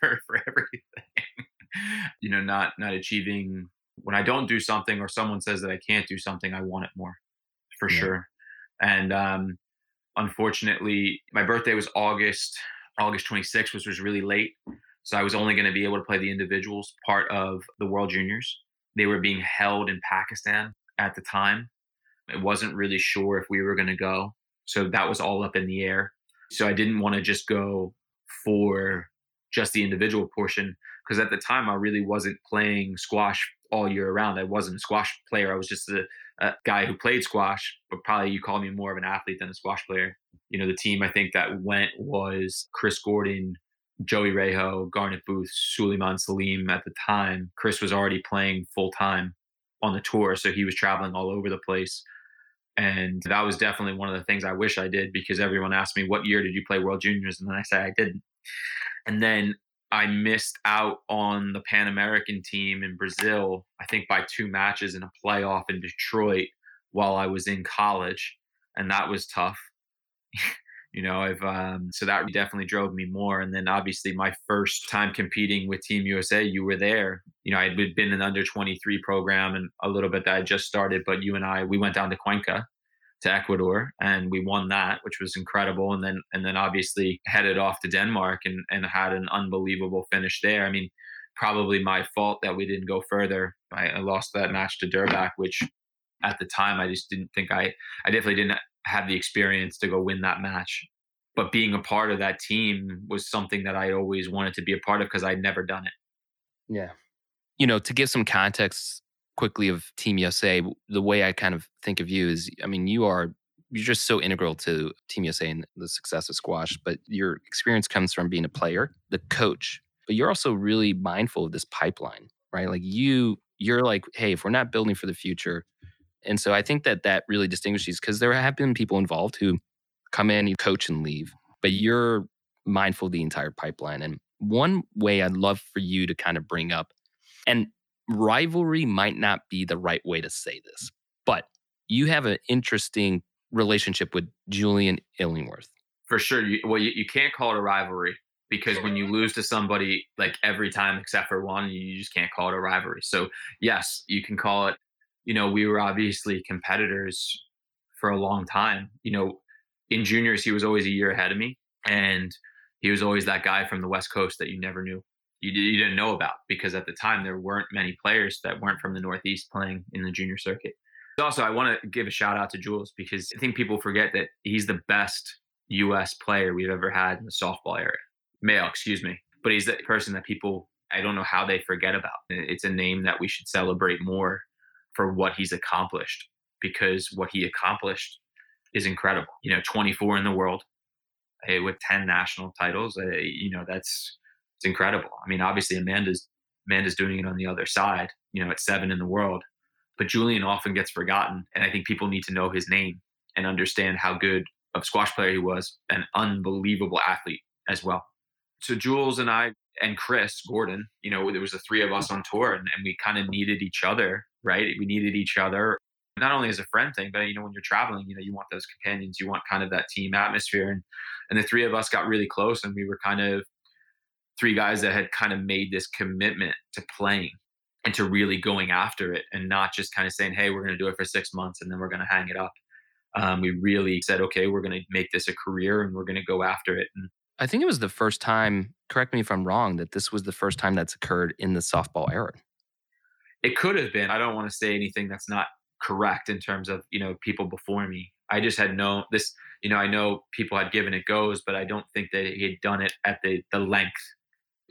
for for everything. you know, not not achieving when I don't do something or someone says that I can't do something, I want it more for yeah. sure. And um unfortunately, my birthday was August August 26th, which was really late. So I was only going to be able to play the individuals part of the World Juniors. They were being held in Pakistan at the time. It wasn't really sure if we were going to go. So that was all up in the air. So I didn't want to just go for just the individual portion because at the time I really wasn't playing squash all year round. I wasn't a squash player. I was just a, a guy who played squash, but probably you call me more of an athlete than a squash player you know, the team I think that went was Chris Gordon, Joey Rejo, Garnet Booth, Suleiman Salim at the time. Chris was already playing full time on the tour, so he was traveling all over the place. And that was definitely one of the things I wish I did because everyone asked me, What year did you play World Juniors? And then I said, I didn't. And then I missed out on the Pan American team in Brazil, I think by two matches in a playoff in Detroit while I was in college. And that was tough. you know i've um, so that definitely drove me more and then obviously my first time competing with team usa you were there you know i had been in an under 23 program and a little bit that i just started but you and i we went down to cuenca to ecuador and we won that which was incredible and then and then obviously headed off to denmark and and had an unbelievable finish there i mean probably my fault that we didn't go further i, I lost that match to durbach which at the time i just didn't think i i definitely didn't have the experience to go win that match. But being a part of that team was something that I always wanted to be a part of because I'd never done it. Yeah. You know, to give some context quickly of Team USA, the way I kind of think of you is I mean, you are you're just so integral to Team USA and the success of squash, but your experience comes from being a player, the coach, but you're also really mindful of this pipeline, right? Like you you're like, hey, if we're not building for the future, and so I think that that really distinguishes because there have been people involved who come in, you coach and leave, but you're mindful of the entire pipeline. And one way I'd love for you to kind of bring up, and rivalry might not be the right way to say this, but you have an interesting relationship with Julian Illingworth. For sure. You, well, you, you can't call it a rivalry because when you lose to somebody like every time except for one, you just can't call it a rivalry. So, yes, you can call it you know, we were obviously competitors for a long time. You know, in juniors, he was always a year ahead of me. And he was always that guy from the West Coast that you never knew. You, you didn't know about because at the time there weren't many players that weren't from the Northeast playing in the junior circuit. Also, I want to give a shout out to Jules because I think people forget that he's the best U.S. player we've ever had in the softball era, male, excuse me. But he's the person that people, I don't know how they forget about. It's a name that we should celebrate more for what he's accomplished because what he accomplished is incredible. You know, 24 in the world with 10 national titles. Uh, you know, that's it's incredible. I mean, obviously Amanda's Amanda's doing it on the other side. You know, at seven in the world, but Julian often gets forgotten, and I think people need to know his name and understand how good of squash player he was, an unbelievable athlete as well. So Jules and I and Chris Gordon, you know, there was the three of us on tour, and, and we kind of needed each other, right? We needed each other not only as a friend thing, but you know, when you're traveling, you know, you want those companions, you want kind of that team atmosphere. And and the three of us got really close and we were kind of three guys that had kind of made this commitment to playing and to really going after it and not just kind of saying, Hey, we're gonna do it for six months and then we're gonna hang it up. Um, we really said, okay, we're going to make this a career and we're going to go after it. And I think it was the first time, correct me if I'm wrong, that this was the first time that's occurred in the softball era. It could have been. I don't want to say anything that's not correct in terms of you know people before me. I just had no this. You know, I know people had given it goes, but I don't think that he had done it at the the length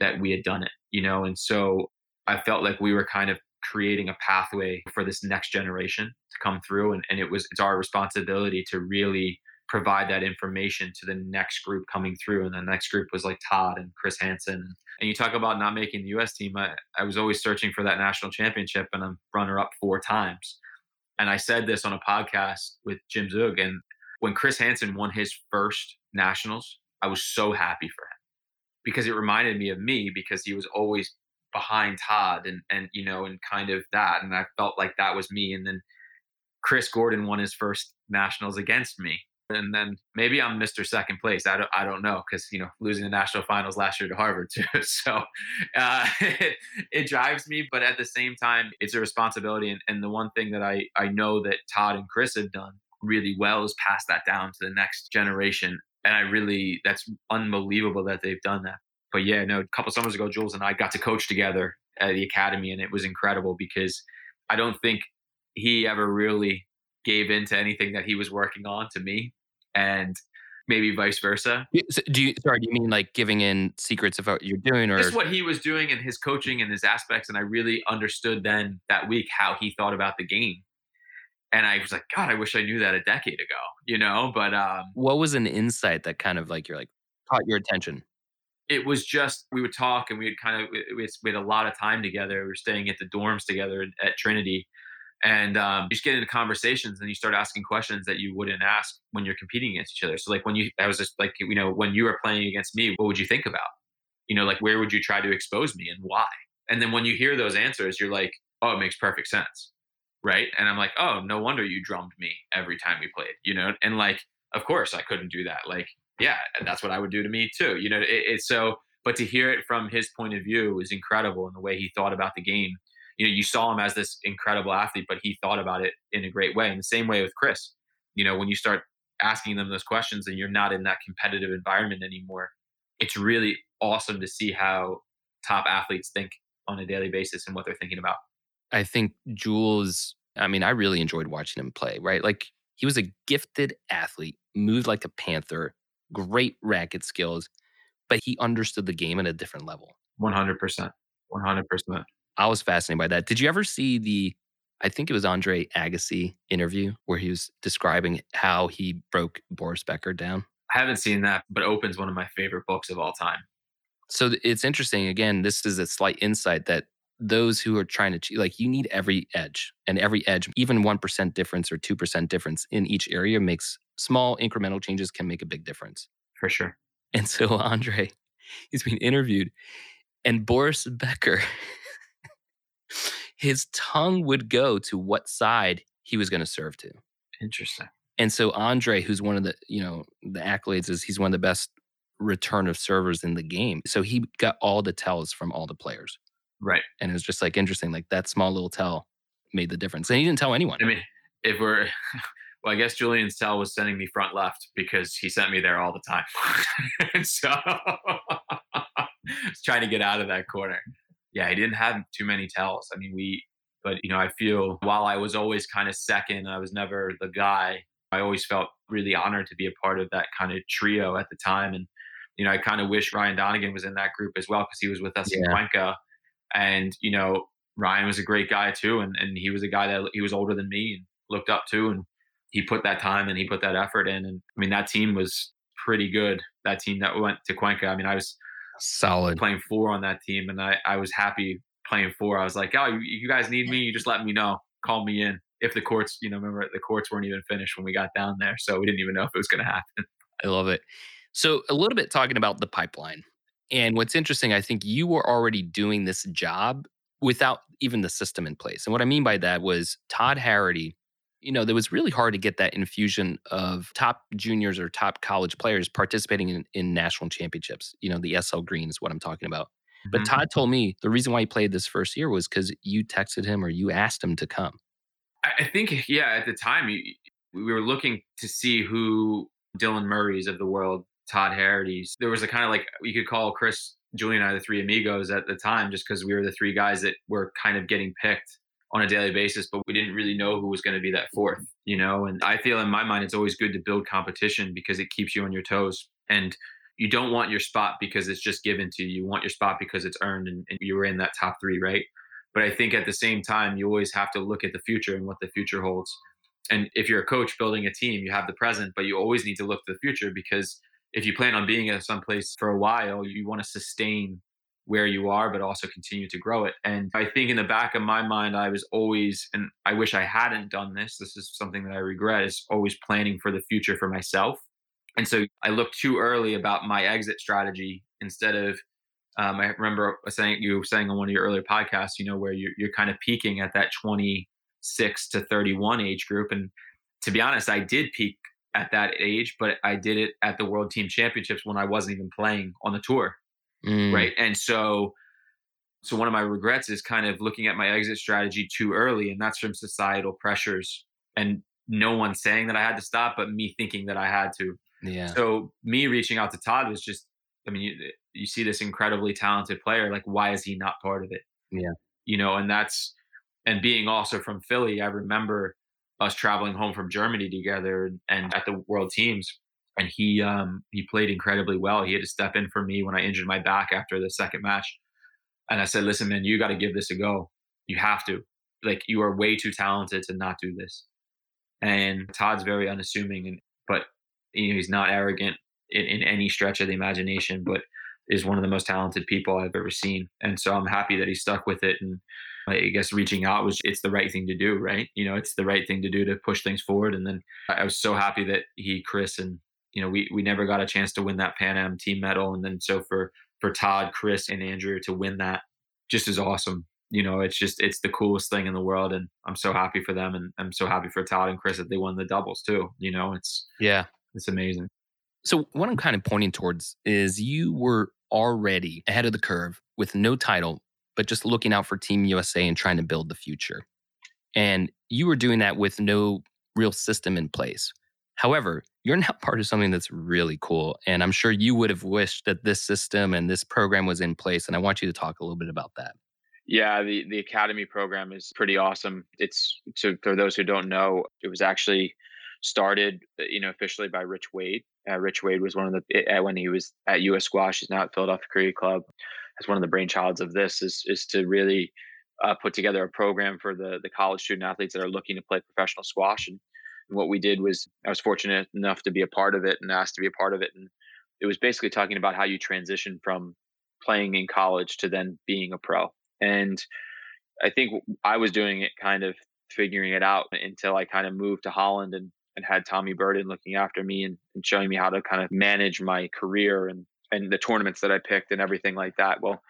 that we had done it. You know, and so I felt like we were kind of creating a pathway for this next generation to come through, and, and it was it's our responsibility to really provide that information to the next group coming through. And the next group was like Todd and Chris Hanson. And you talk about not making the US team. I, I was always searching for that national championship and I'm runner up four times. And I said this on a podcast with Jim Zug. And when Chris Hanson won his first nationals, I was so happy for him because it reminded me of me because he was always behind Todd and and you know and kind of that and I felt like that was me and then Chris Gordon won his first nationals against me and then maybe I'm Mr. Second Place. I don't, I don't know because you know losing the national finals last year to Harvard too. So uh, it, it drives me, but at the same time, it's a responsibility. And, and the one thing that I I know that Todd and Chris have done really well is pass that down to the next generation. And I really that's unbelievable that they've done that. But yeah, no, a couple summers ago, Jules and I got to coach together at the academy, and it was incredible because I don't think he ever really gave in to anything that he was working on to me and maybe vice versa. Do you sorry? Do you mean like giving in secrets of what you're doing, or just what he was doing and his coaching and his aspects? And I really understood then that week how he thought about the game. And I was like, God, I wish I knew that a decade ago, you know. But um, what was an insight that kind of like you're like caught your attention? It was just we would talk and we would kind of we had a lot of time together. We were staying at the dorms together at Trinity, and um, you just get into conversations and you start asking questions that you wouldn't ask when you're competing against each other so like when you i was just like you know when you were playing against me what would you think about you know like where would you try to expose me and why and then when you hear those answers you're like oh it makes perfect sense right and i'm like oh no wonder you drummed me every time we played you know and like of course i couldn't do that like yeah that's what i would do to me too you know it, it's so but to hear it from his point of view was incredible in the way he thought about the game you know, you saw him as this incredible athlete, but he thought about it in a great way. And the same way with Chris, you know, when you start asking them those questions and you're not in that competitive environment anymore, it's really awesome to see how top athletes think on a daily basis and what they're thinking about. I think Jules, I mean, I really enjoyed watching him play, right? Like he was a gifted athlete, moved like a panther, great racket skills, but he understood the game at a different level. 100%. 100%. I was fascinated by that. Did you ever see the I think it was Andre Agassi interview where he was describing how he broke Boris Becker down? I haven't seen that, but Open's one of my favorite books of all time. So it's interesting. Again, this is a slight insight that those who are trying to like you need every edge and every edge even 1% difference or 2% difference in each area makes small incremental changes can make a big difference for sure and so andre he's being interviewed and boris becker his tongue would go to what side he was going to serve to. Interesting. And so Andre, who's one of the, you know, the accolades is he's one of the best return of servers in the game. So he got all the tells from all the players. Right. And it was just like interesting, like that small little tell made the difference. And he didn't tell anyone. I mean, if we're well, I guess Julian's tell was sending me front left because he sent me there all the time. so I was trying to get out of that corner yeah, he didn't have too many tells. I mean, we, but you know, I feel while I was always kind of second, I was never the guy. I always felt really honored to be a part of that kind of trio at the time. And, you know, I kind of wish Ryan Donegan was in that group as well because he was with us yeah. in Cuenca. And, you know, Ryan was a great guy too, and and he was a guy that he was older than me and looked up to, and he put that time and he put that effort in, and I mean that team was pretty good. That team that went to Cuenca, I mean I was solid playing four on that team, and I I was happy playing four. I was like, oh, you, you guys need me, you just let me know, call me in. If the courts, you know, remember the courts weren't even finished when we got down there, so we didn't even know if it was going to happen. I love it. So a little bit talking about the pipeline. And what's interesting, I think you were already doing this job without even the system in place. And what I mean by that was Todd Harrity, you know, that was really hard to get that infusion of top juniors or top college players participating in, in national championships. You know, the SL Green is what I'm talking about. Mm-hmm. But Todd told me the reason why he played this first year was because you texted him or you asked him to come. I think, yeah, at the time, we were looking to see who Dylan Murray's of the world Todd Harrity's. There was a kind of like you could call Chris, Julian, and I the three amigos at the time, just because we were the three guys that were kind of getting picked on a daily basis, but we didn't really know who was going to be that mm-hmm. fourth, you know. And I feel in my mind, it's always good to build competition because it keeps you on your toes. And you don't want your spot because it's just given to you. You want your spot because it's earned and, and you were in that top three, right? But I think at the same time, you always have to look at the future and what the future holds. And if you're a coach building a team, you have the present, but you always need to look to the future because if you plan on being at some place for a while, you want to sustain where you are, but also continue to grow it. And I think in the back of my mind, I was always, and I wish I hadn't done this. This is something that I regret, is always planning for the future for myself. And so I looked too early about my exit strategy instead of, um, I remember saying you were saying on one of your earlier podcasts, you know, where you're, you're kind of peaking at that 26 to 31 age group. And to be honest, I did peak at that age, but I did it at the World Team Championships when I wasn't even playing on the tour, mm. right? And so, so one of my regrets is kind of looking at my exit strategy too early, and that's from societal pressures and no one saying that I had to stop, but me thinking that I had to. Yeah. So me reaching out to Todd was just, I mean, you, you see this incredibly talented player, like why is he not part of it? Yeah. You know, and that's, and being also from Philly, I remember us traveling home from Germany together and at the World Teams. And he um, he played incredibly well. He had to step in for me when I injured my back after the second match. And I said, "Listen, man, you got to give this a go. You have to. Like, you are way too talented to not do this." And Todd's very unassuming, and but you know he's not arrogant in, in any stretch of the imagination, but is one of the most talented people I've ever seen. And so I'm happy that he stuck with it and I guess reaching out was it's the right thing to do, right? You know, it's the right thing to do to push things forward. And then I was so happy that he, Chris, and you know, we we never got a chance to win that Pan Am team medal, and then so for for Todd, Chris, and Andrew to win that just is awesome. You know, it's just it's the coolest thing in the world, and I'm so happy for them, and I'm so happy for Todd and Chris that they won the doubles too. You know, it's yeah, it's amazing. So what I'm kind of pointing towards is you were already ahead of the curve with no title, but just looking out for Team USA and trying to build the future. And you were doing that with no real system in place. However, you're now part of something that's really cool. And I'm sure you would have wished that this system and this program was in place. And I want you to talk a little bit about that. Yeah, the, the Academy program is pretty awesome. It's so for those who don't know, it was actually started, uh, you know, officially by Rich Wade. Uh, Rich Wade was one of the when he was at U.S. Squash. He's now at Philadelphia Cricket Club as one of the brainchilds of this is is to really uh, put together a program for the the college student athletes that are looking to play professional squash. And, and what we did was I was fortunate enough to be a part of it and asked to be a part of it. And it was basically talking about how you transition from playing in college to then being a pro. And I think I was doing it kind of figuring it out until I kind of moved to Holland and, and had Tommy Berden looking after me and, and showing me how to kind of manage my career and and the tournaments that I picked and everything like that. Well,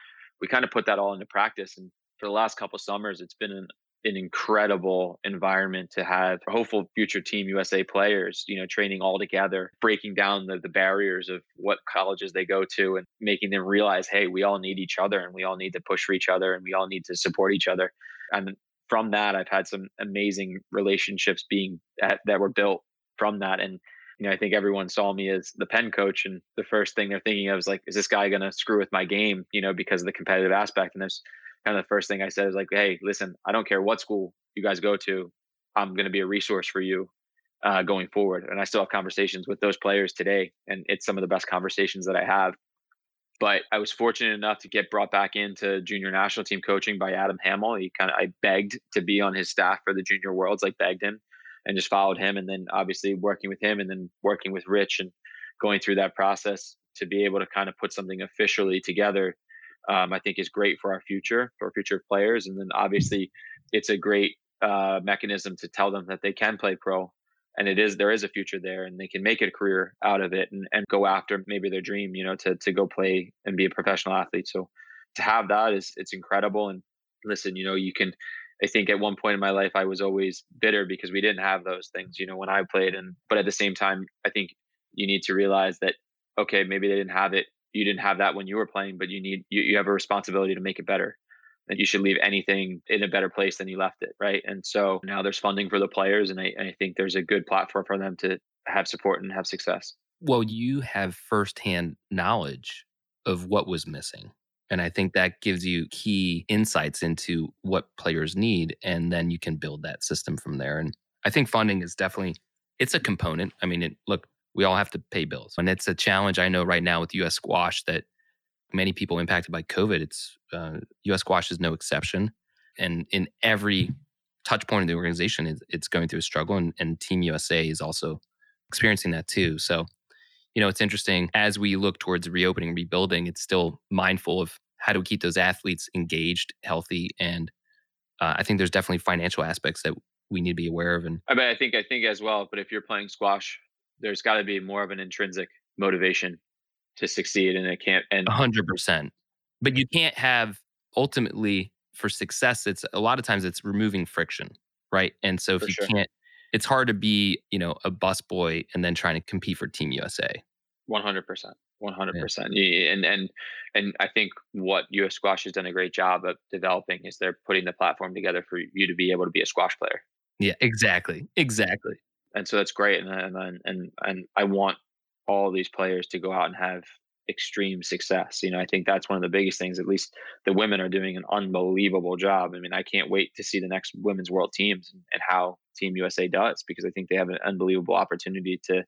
we kind of put that all into practice. And for the last couple summers, it's been an, an incredible environment to have hopeful future team USA players, you know, training all together, breaking down the, the barriers of what colleges they go to and making them realize, hey, we all need each other and we all need to push for each other and we all need to support each other. And from that, I've had some amazing relationships being that, that were built from that. And you know, I think everyone saw me as the Penn coach, and the first thing they're thinking of is like, is this guy going to screw with my game? You know, because of the competitive aspect. And that's kind of the first thing I said is like, hey, listen, I don't care what school you guys go to, I'm going to be a resource for you uh, going forward. And I still have conversations with those players today, and it's some of the best conversations that I have. But I was fortunate enough to get brought back into junior national team coaching by Adam Hamill. He kind of I begged to be on his staff for the junior worlds, like begged him, and just followed him. And then obviously working with him, and then working with Rich, and going through that process to be able to kind of put something officially together. Um, I think is great for our future, for our future players, and then obviously it's a great uh, mechanism to tell them that they can play pro and it is there is a future there and they can make a career out of it and, and go after maybe their dream you know to to go play and be a professional athlete so to have that is it's incredible and listen you know you can i think at one point in my life i was always bitter because we didn't have those things you know when i played and but at the same time i think you need to realize that okay maybe they didn't have it you didn't have that when you were playing but you need you, you have a responsibility to make it better that you should leave anything in a better place than you left it, right? And so now there's funding for the players, and I, I think there's a good platform for them to have support and have success. Well, you have firsthand knowledge of what was missing. And I think that gives you key insights into what players need. And then you can build that system from there. And I think funding is definitely, it's a component. I mean, it, look, we all have to pay bills. And it's a challenge I know right now with US squash that many people impacted by COVID. It's uh, U.S. Squash is no exception, and in every touch point of the organization, it's, going through a struggle, and, and Team USA is also experiencing that too. So, you know, it's interesting as we look towards reopening, rebuilding. It's still mindful of how do we keep those athletes engaged, healthy, and uh, I think there's definitely financial aspects that we need to be aware of. And I mean, I think I think as well. But if you're playing squash, there's got to be more of an intrinsic motivation to succeed and it can't and 100% but you can't have ultimately for success it's a lot of times it's removing friction right and so if you sure. can't it's hard to be you know a bus boy and then trying to compete for team usa 100% 100% yeah. and and and i think what us squash has done a great job of developing is they're putting the platform together for you to be able to be a squash player yeah exactly exactly and so that's great and and and, and i want all these players to go out and have extreme success. You know, I think that's one of the biggest things. At least the women are doing an unbelievable job. I mean, I can't wait to see the next women's world teams and how Team USA does because I think they have an unbelievable opportunity to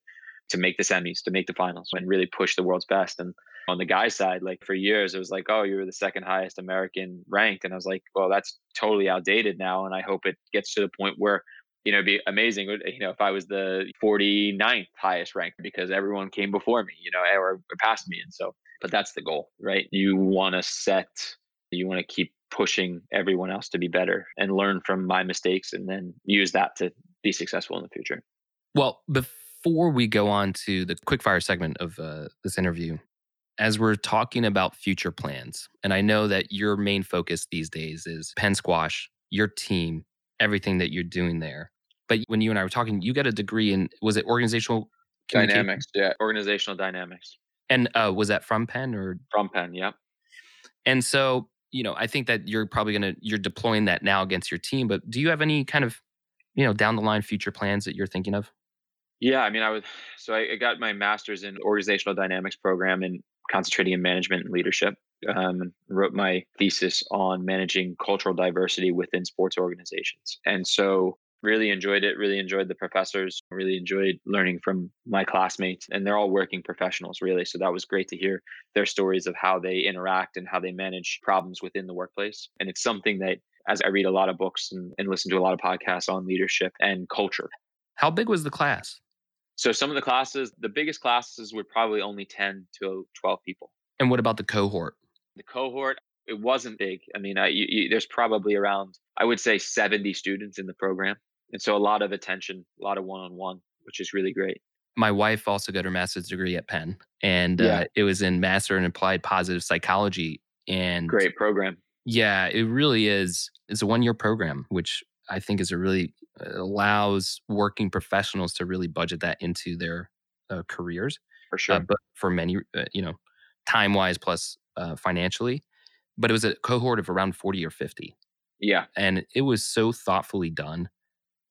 to make the semis, to make the finals, and really push the world's best. And on the guys' side, like for years, it was like, oh, you were the second highest American ranked, and I was like, well, that's totally outdated now. And I hope it gets to the point where you know, it'd be amazing, uh, you know, if I was the 49th highest ranked because everyone came before me, you know, or, past me. And so, but that's the goal, right? You want to set, you want to keep pushing everyone else to be better and learn from my mistakes and then use that to be successful in the future. Well, before we go on to the quickfire segment of uh, this interview, as we're talking about future plans, and I know that your main focus these days is Penn Squash, your team, everything that you're doing there. But when you and I were talking, you got a degree in was it organizational dynamics? Yeah, organizational dynamics. And uh, was that from Penn or from Penn? Yeah. And so you know, I think that you're probably gonna you're deploying that now against your team. But do you have any kind of you know down the line future plans that you're thinking of? Yeah, I mean, I was So I, I got my master's in organizational dynamics program and concentrating in management and leadership um, wrote my thesis on managing cultural diversity within sports organizations. And so really enjoyed it, really enjoyed the professors, really enjoyed learning from my classmates. And they're all working professionals, really. So that was great to hear their stories of how they interact and how they manage problems within the workplace. And it's something that, as I read a lot of books and, and listen to a lot of podcasts on leadership and culture. How big was the class? So some of the classes, the biggest classes were probably only 10 to 12 people. And what about the cohort? The cohort, it wasn't big. I mean, I, you, you, there's probably around, I would say 70 students in the program. And so a lot of attention, a lot of one on one, which is really great. My wife also got her master's degree at Penn, and yeah. uh, it was in Master in Applied Positive Psychology. And great program. Yeah, it really is. It's a one year program, which I think is a really allows working professionals to really budget that into their uh, careers. For uh, sure. Uh, but for many, uh, you know, time wise plus uh, financially, but it was a cohort of around 40 or 50. Yeah. And it was so thoughtfully done.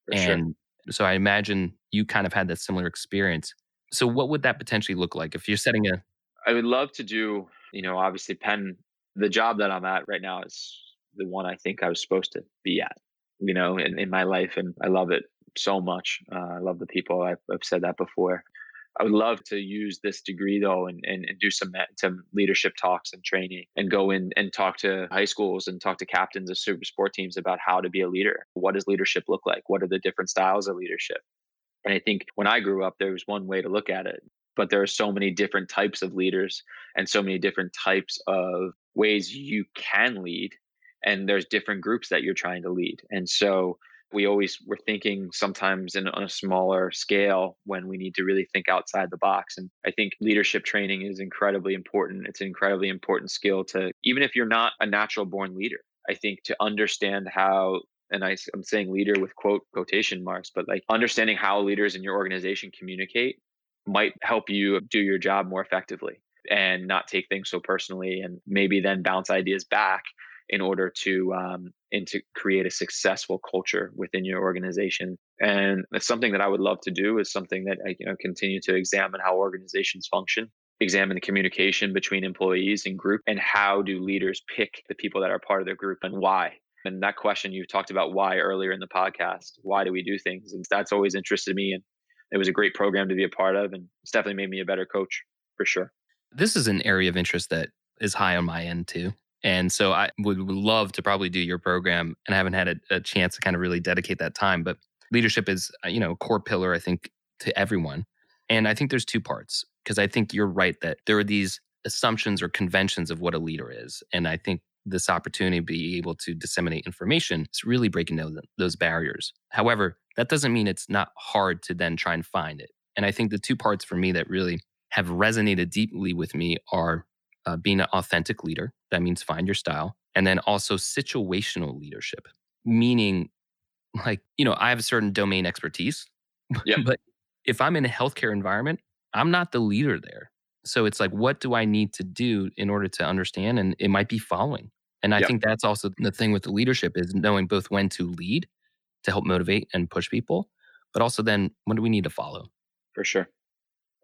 For and sure. so I imagine you kind of had that similar experience. So what would that potentially look like if you're setting a I would love to do, you know, obviously Penn the job that I'm at right now is the one I think I was supposed to be at, you know, in, in my life and I love it so much. Uh, I love the people. I've, I've said that before. I would love to use this degree though and, and, and do some some leadership talks and training and go in and talk to high schools and talk to captains of super sport teams about how to be a leader. What does leadership look like? What are the different styles of leadership? And I think when I grew up, there was one way to look at it, but there are so many different types of leaders and so many different types of ways you can lead. And there's different groups that you're trying to lead. And so we always were thinking sometimes in, on a smaller scale when we need to really think outside the box. And I think leadership training is incredibly important. It's an incredibly important skill to, even if you're not a natural born leader, I think to understand how, and I, I'm saying leader with quote quotation marks, but like understanding how leaders in your organization communicate might help you do your job more effectively and not take things so personally and maybe then bounce ideas back in order to um, and to create a successful culture within your organization. And it's something that I would love to do. Is something that I you know continue to examine how organizations function, examine the communication between employees and group, and how do leaders pick the people that are part of their group and why. And that question you talked about why earlier in the podcast. Why do we do things? And that's always interested me. And it was a great program to be a part of, and it's definitely made me a better coach for sure. This is an area of interest that is high on my end too. And so I would, love to probably do your program and I haven't had a, a, chance to kind of really dedicate that time. But leadership is, uh, you know, a core pillar, I think, to everyone. And I think there's two parts because I think you're right that there are these assumptions or conventions of what a leader is. And I think this opportunity to be able to disseminate information is really breaking down those barriers. However, that doesn't mean it's not hard to then try and find it. And I think the two parts for me that really have resonated deeply with me are uh, being an authentic leader. That means find your style. And then also situational leadership, meaning like, you know, I have a certain domain expertise, yep. but if I'm in a healthcare environment, I'm not the leader there. So it's like, what do I need to do in order to understand? And it might be following. And I yep. think that's also the thing with the leadership is knowing both when to lead to help motivate and push people, but also then when do we need to follow? For sure.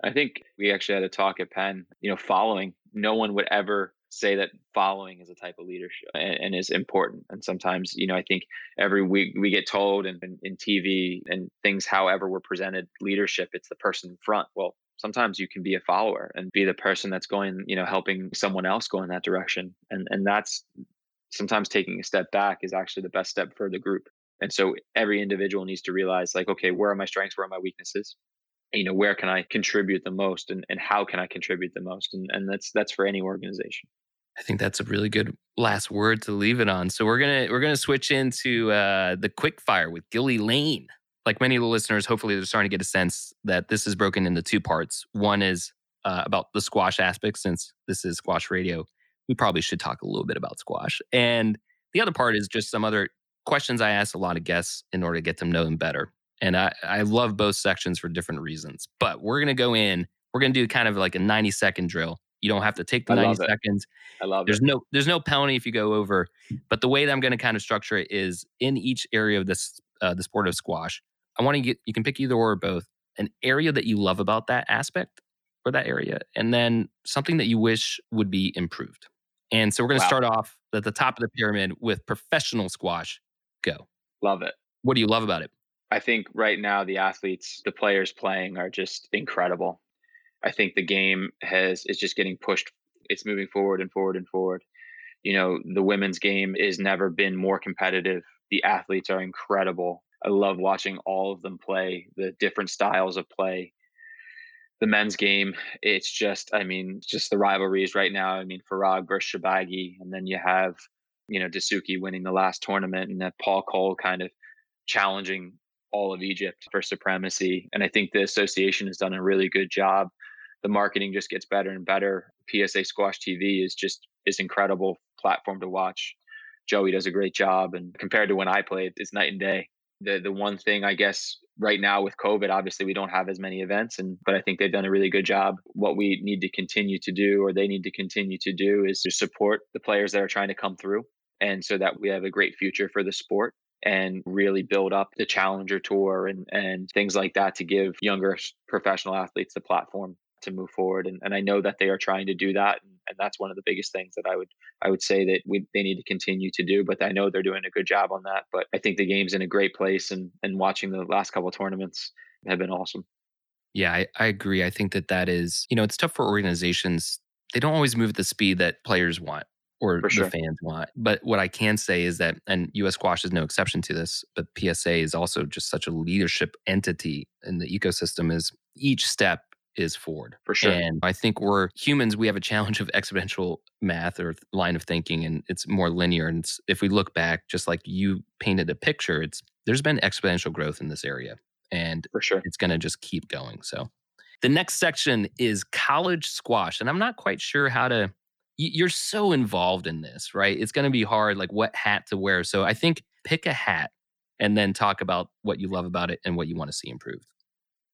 I think we actually had a talk at Penn, you know, following. No one would ever say that following is a type of leadership and, and, is important. And sometimes, you know, I think every week we get told in, in, in TV and things, however we're presented leadership, it's the person in front. Well, sometimes you can be a follower and be the person that's going, you know, helping someone else go in that direction. And and that's sometimes taking a step back is actually the best step for the group. And so every individual needs to realize like, okay, where are my strengths? Where are my weaknesses? You know where can i contribute the most and, and how can i contribute the most and, and that's that's for any organization. I think that's a really good last word to leave it on. So we're gonna we're gonna switch into uh, the quick fire with gilly lane. Like many of the listeners hopefully they're starting to get a sense that this is broken into two parts. One is uh, about the squash aspect since this is squash radio. We probably should talk a little bit about squash. And the other part is just some other questions i ask a lot of guests in order to get them know them better and I, I love both sections for different reasons. But we're going to go in, we're going to do kind of like a 90 second drill. You don't have to take the I 90 seconds. I love there's it. no there's no penalty if you go over. But the way that I'm going to kind of structure it is in each area of this uh, the sport of squash. I want to get you can pick either or, or both. An area that you love about that aspect or that area, and then something that you wish would be improved. And so we're going to wow. start off at the top of the pyramid with professional squash. Go. Love it. What do you love about it? I think right now the athletes, the players playing are just incredible. I think the game has is just getting pushed. It's moving forward and forward and forward. You know, the women's game has never been more competitive. The athletes are incredible. I love watching all of them play, the different styles of play. The men's game, it's just, I mean, just the rivalries right now. I mean, Farag versus Shorbagy, and then you have, you know, Dessouky winning the last tournament, and that Paul Coll kind of challenging all of Egypt for supremacy. And I think the association has done a really good job. The marketing just gets better and better. PSA Squash TV is just is incredible platform to watch. Joey does a great job, and compared to when I played, it's night and day. The the one thing I guess right now with COVID, obviously we don't have as many events, and but I think they've done a really good job. What we need to continue to do, or they need to continue to do, is to support the players that are trying to come through, and so that we have a great future for the sport and really build up the challenger tour and, and things like that to give younger professional athletes the platform to move forward and, and i know that they are trying to do that and, and that's one of the biggest things that i would i would say that we, they need to continue to do but i know they're doing a good job on that but i think the game's in a great place and and watching the last couple tournaments have been awesome Yeah, I, I agree. I think that that is, you know, it's tough for organizations. They don't always move at the speed that players want or sure. the fans want. But what I can say is that, and US Squash is no exception to this, but PSA is also just such a leadership entity in the ecosystem is each step is forward. For sure. And I think we're humans, we have a challenge of exponential math or line of thinking, and it's more linear. And if we look back, just like you painted a picture, it's there's been exponential growth in this area. And for sure. it's going to just keep going. So the next section is college squash. And I'm not quite sure how to you're so involved in this, right? It's going to be hard, like what hat to wear. So I think pick a hat and then talk about what you love about it and what you want to see improved.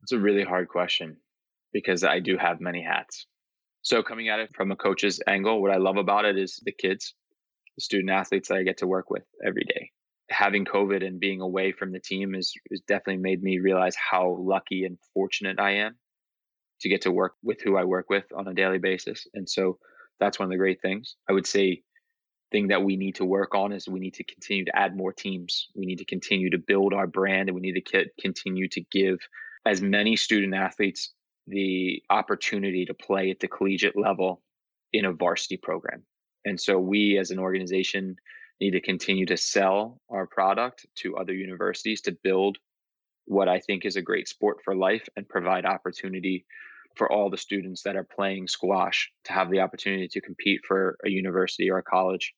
It's a really hard question because I do have many hats. So coming at it from a coach's angle, what I love about it is the kids, the student athletes that I get to work with every day. Having COVID and being away from the team is, is definitely made me realize how lucky and fortunate I am to get to work with who I work with on a daily basis. And so that's one of the great things. I would say thing that we need to work on is we need to continue to add more teams. We need to continue to build our brand and we need to continue to give as many student athletes the opportunity to play at the collegiate level in a varsity program. And so we as an organization need to continue to sell our product to other universities to build what I think is a great sport for life and provide opportunity for all the students that are playing squash to have the opportunity to compete for a university or a college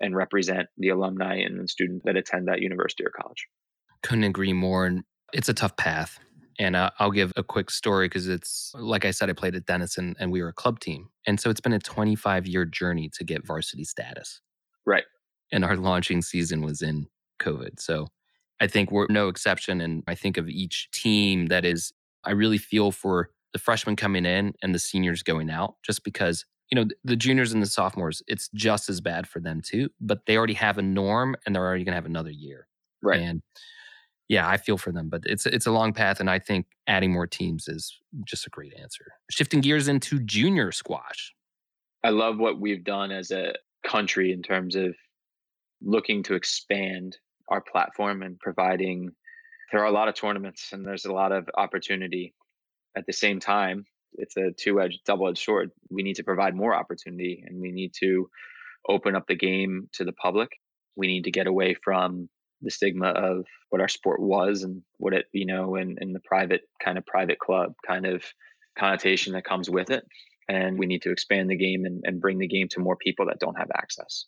and represent the alumni and the students that attend that university or college. Couldn't agree more. And it's a tough path. And uh, I'll give a quick story because it's like I said, I played at Denison and we were a club team. And so it's been a 25 year journey to get varsity status. Right. And our launching season was in COVID. So I think we're no exception. And I think of each team that is, I really feel for the freshmen coming in and the seniors going out just because you know the juniors and the sophomores it's just as bad for them too but they already have a norm and they're already going to have another year. Right. And yeah i feel for them but it's it's a long path and i think adding more teams is just a great answer. Shifting gears into junior squash. I love what we've done as a country in terms of looking to expand our platform and providing there are a lot of tournaments and there's a lot of opportunity at the same time, it's a two-edged, double-edged sword. We need to provide more opportunity, and we need to open up the game to the public. We need to get away from the stigma of what our sport was and what it, you know, and, the private kind of private club kind of connotation that comes with it. And we need to expand the game and, and bring the game to more people that don't have access.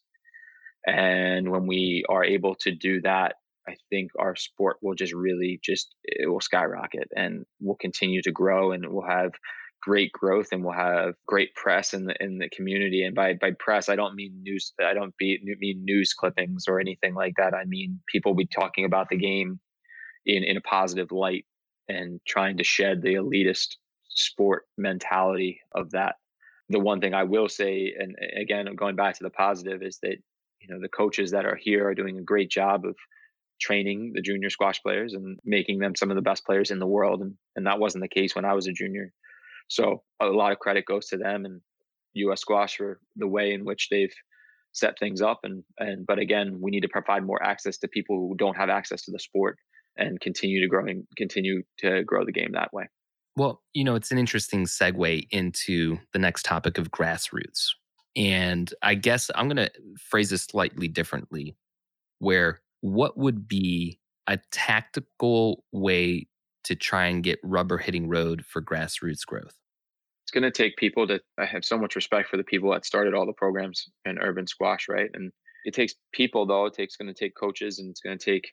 And when we are able to do that I think our sport will just really just it will skyrocket and will continue to grow and we'll have great growth and we'll have great press in the in the community. And by by press I don't mean news I don't be, mean news clippings or anything like that. I mean people be talking about the game in in a positive light and trying to shed the elitist sport mentality of that. The one thing I will say and again going back to the positive is that you know the coaches that are here are doing a great job of training the junior squash players and making them some of the best players in the world. And, and that wasn't the case when I was a junior. So a lot of credit goes to them and US Squash for the way in which they've set things up. And, and but again, we need to provide more access to people who don't have access to the sport and continue to growing continue to grow the game that way. Well, you know, it's an interesting segue into the next topic of grassroots. And I guess I'm going to phrase this slightly differently, where what would be a tactical way to try and get rubber hitting road for grassroots growth? It's going to take people to, I have so much respect for the people that started all the programs in urban squash, right? And it takes people, though. It takes going to take coaches and it's going to take,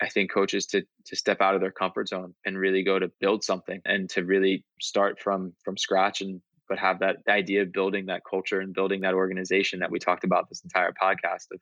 I think, coaches to to step out of their comfort zone and really go to build something and to really start from from scratch and but have that idea of building that culture and building that organization that we talked about this entire podcast of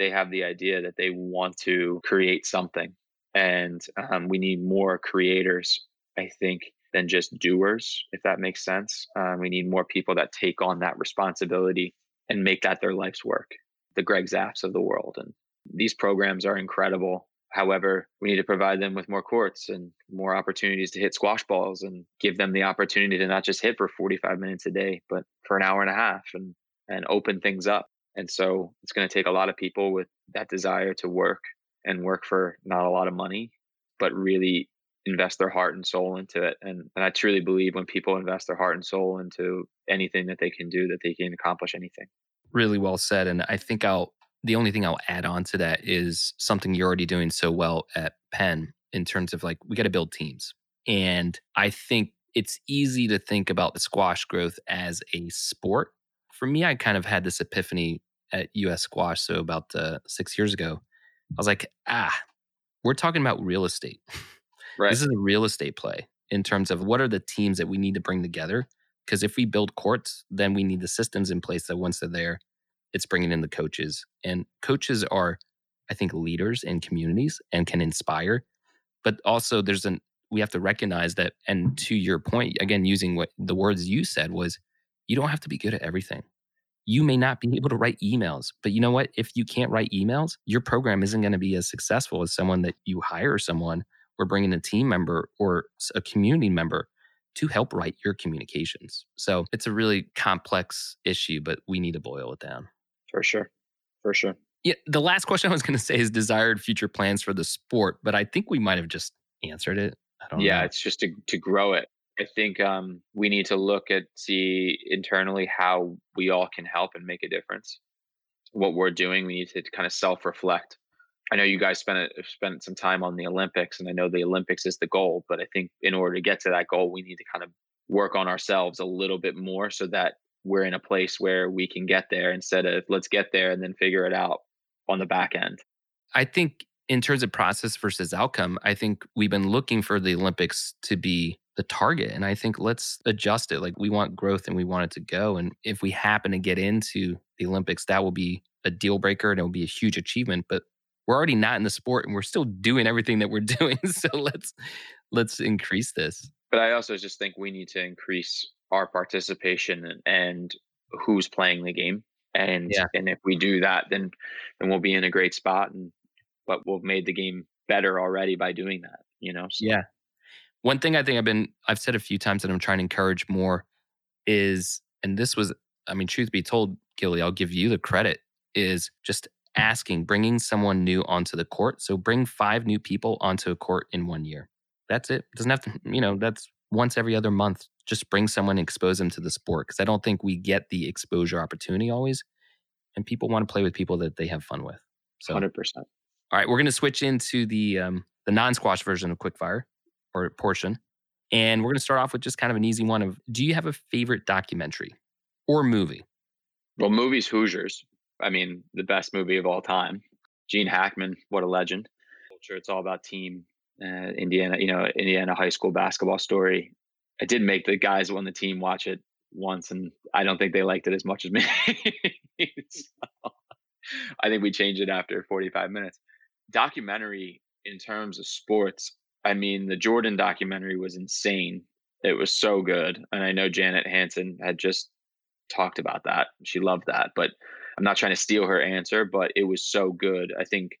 they have the idea that they want to create something. And um, we need more creators, I think, than just doers, if that makes sense. Um, we need more people that take on that responsibility and make that their life's work. The Greg Zaffs of the world. And these programs are incredible. However, we need to provide them with more courts and more opportunities to hit squash balls and give them the opportunity to not just hit for 45 minutes a day, but for an hour and a half and, and open things up. And so it's going to take a lot of people with that desire to work and work for not a lot of money, but really invest their heart and soul into it. And, and I truly believe when people invest their heart and soul into anything that they can do, that they can accomplish anything. Really well said. And I think I'll, the only thing I'll add on to that is something you're already doing so well at Penn in terms of like, we got to build teams. And I think it's easy to think about the squash growth as a sport. For me, I kind of had this epiphany at US Squash. So about uh, six years ago, I was like, ah, we're talking about real estate. Right. This is a real estate play in terms of what are the teams that we need to bring together. Because if we build courts, then we need the systems in place that once they're there, it's bringing in the coaches. And coaches are, I think, leaders in communities and can inspire. But also, there's an we have to recognize that. And to your point, again, using what the words you said was, you don't have to be good at everything you may not be able to write emails. But you know what? If you can't write emails, your program isn't going to be as successful as someone that you hire someone or bringing a team member or a community member to help write your communications. So it's a really complex issue, but we need to boil it down. For sure. For sure. Yeah. The last question I was going to say is desired future plans for the sport, but I think we might have just answered it. I don't yeah, know. it's just to, to grow it. I think um, we need to look at see internally how we all can help and make a difference. What we're doing, we need to kind of self reflect. I know you guys spent spent some time on the Olympics, and I know the Olympics is the goal. But I think in order to get to that goal, we need to kind of work on ourselves a little bit more so that we're in a place where we can get there instead of let's get there and then figure it out on the back end. I think in terms of process versus outcome, I think we've been looking for the Olympics to be the target. And I think let's adjust it. Like we want growth and we want it to go. And if we happen to get into the Olympics, that will be a deal breaker and it will be a huge achievement. But we're already not in the sport and we're still doing everything that we're doing. So let's let's increase this. But I also just think we need to increase our participation and, who's playing the game. And yeah. and if we do that, then then we'll be in a great spot. And but we've made the game better already by doing that. You know. So. Yeah, one thing I think I've been, I've said a few times that I'm trying to encourage more is, and this was, I mean, truth be told, Gilly, I'll give you the credit, is just asking, bringing someone new onto the court. So bring five new people onto a court in one year. That's it. doesn't have to, you know, that's once every other month. Just bring someone and expose them to the sport because I don't think we get the exposure opportunity always. And people want to play with people that they have fun with. So, 100%. All right, we're going to switch into the um, the non squash version of Quickfire or portion. And we're going to start off with just kind of an easy one of do you have a favorite documentary or movie? Well, movies Hoosiers. I mean, the best movie of all time. Gene Hackman, what a legend. It's all about team uh, Indiana, you know, Indiana high school basketball story. I did make the guys on the team watch it once, and I don't think they liked it as much as me. so, I think we changed it after 45 minutes. Documentary in terms of sports, I mean, the Jordan documentary was insane. It was so good. And I know Janet Hanson had just talked about that. She loved that. But I'm not trying to steal her answer, but it was so good. I think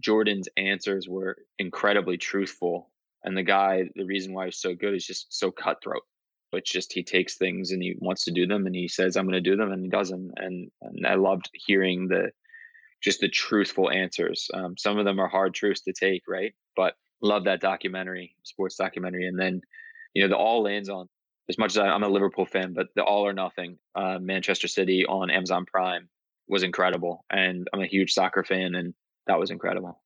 Jordan's answers were incredibly truthful. And the guy, the reason why he's so good is just so cutthroat. It's just he takes things and he wants to do them and he says, I'm going to do them and he doesn't. And, and I loved hearing the just the truthful answers. Um, some of them are hard truths to take, right? But love that documentary, sports documentary. And then, you know, the all lands on as much as I, am a Liverpool fan, but the all or nothing, uh, Manchester City on Amazon Prime was incredible. And I'm a huge soccer fan, and that was incredible.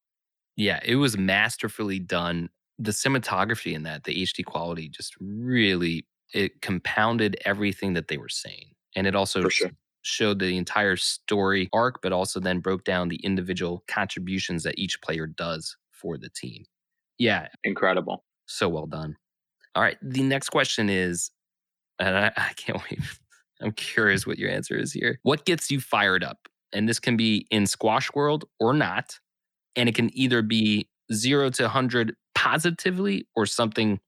Yeah, it was masterfully done. The cinematography in that, the HD quality, just really it compounded everything that they were saying, and it also sure. showed the entire story arc, but also then broke down the individual contributions that each player does for the team. Yeah. Incredible. So well done. All right. The next question is, and I, I can't wait. I'm curious what your answer is here. What gets you fired up? And this can be in squash world or not. And it can either be zero to 100 positively or something,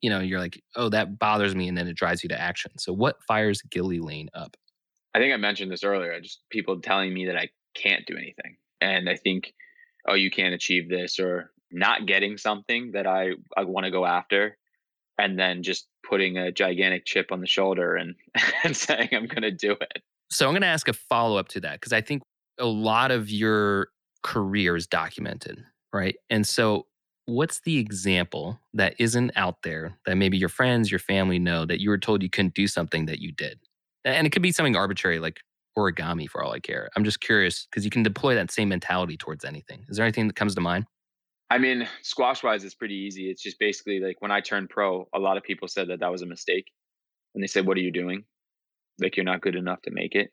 you know, you're like, oh, that bothers me. And then it drives you to action. So, what fires Gilly Lane up? I think I mentioned this earlier. I just people telling me that I can't do anything. And I think, oh, you can't achieve this, or not getting something that I, I want to go after and then just putting a gigantic chip on the shoulder and, and saying I'm going to do it. So I'm going to ask a follow up to that because I think a lot of your career is documented, right? And so what's the example that isn't out there that maybe your friends, your family know that you were told you couldn't do something that you did? And it could be something arbitrary like origami for all I care. I'm just curious because you can deploy that same mentality towards anything. Is there anything that comes to mind? I mean, squash wise, it's pretty easy. It's just basically like when I turned pro, a lot of people said that that was a mistake. And they said, What are you doing? Like, you're not good enough to make it.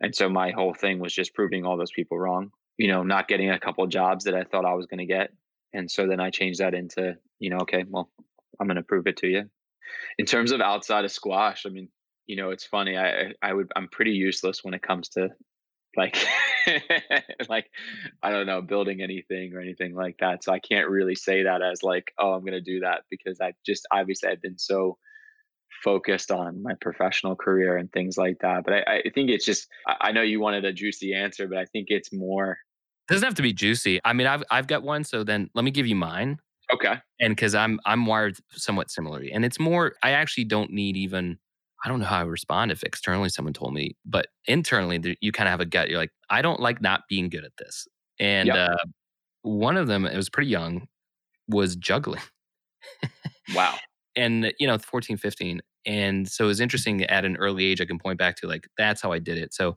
And so my whole thing was just proving all those people wrong, you know, not getting a couple jobs that I thought I was going to get. And so then I changed that into, you know, okay, well, I'm going to prove it to you. In terms of outside of squash, I mean, you know, it's funny. I I would I'm pretty useless when it comes to like like I don't know, building anything or anything like that. So I can't really say that as like, oh, I'm gonna do that because I just obviously I've been so focused on my professional career and things like that. But I, I think it's just I know you wanted a juicy answer, but I think it's more it doesn't have to be juicy. I mean, I've I've got one, so then let me give you mine. Okay. And because I'm I'm wired somewhat similarly, and it's more. I actually don't need even I don't know how I respond if externally someone told me, but internally you kind of have a gut. You're like, I don't like not being good at this. And yep. uh, one of them, it was pretty young, was juggling. wow. And, you know, 14, 15. And so it was interesting at an early age, I can point back to like, that's how I did it. So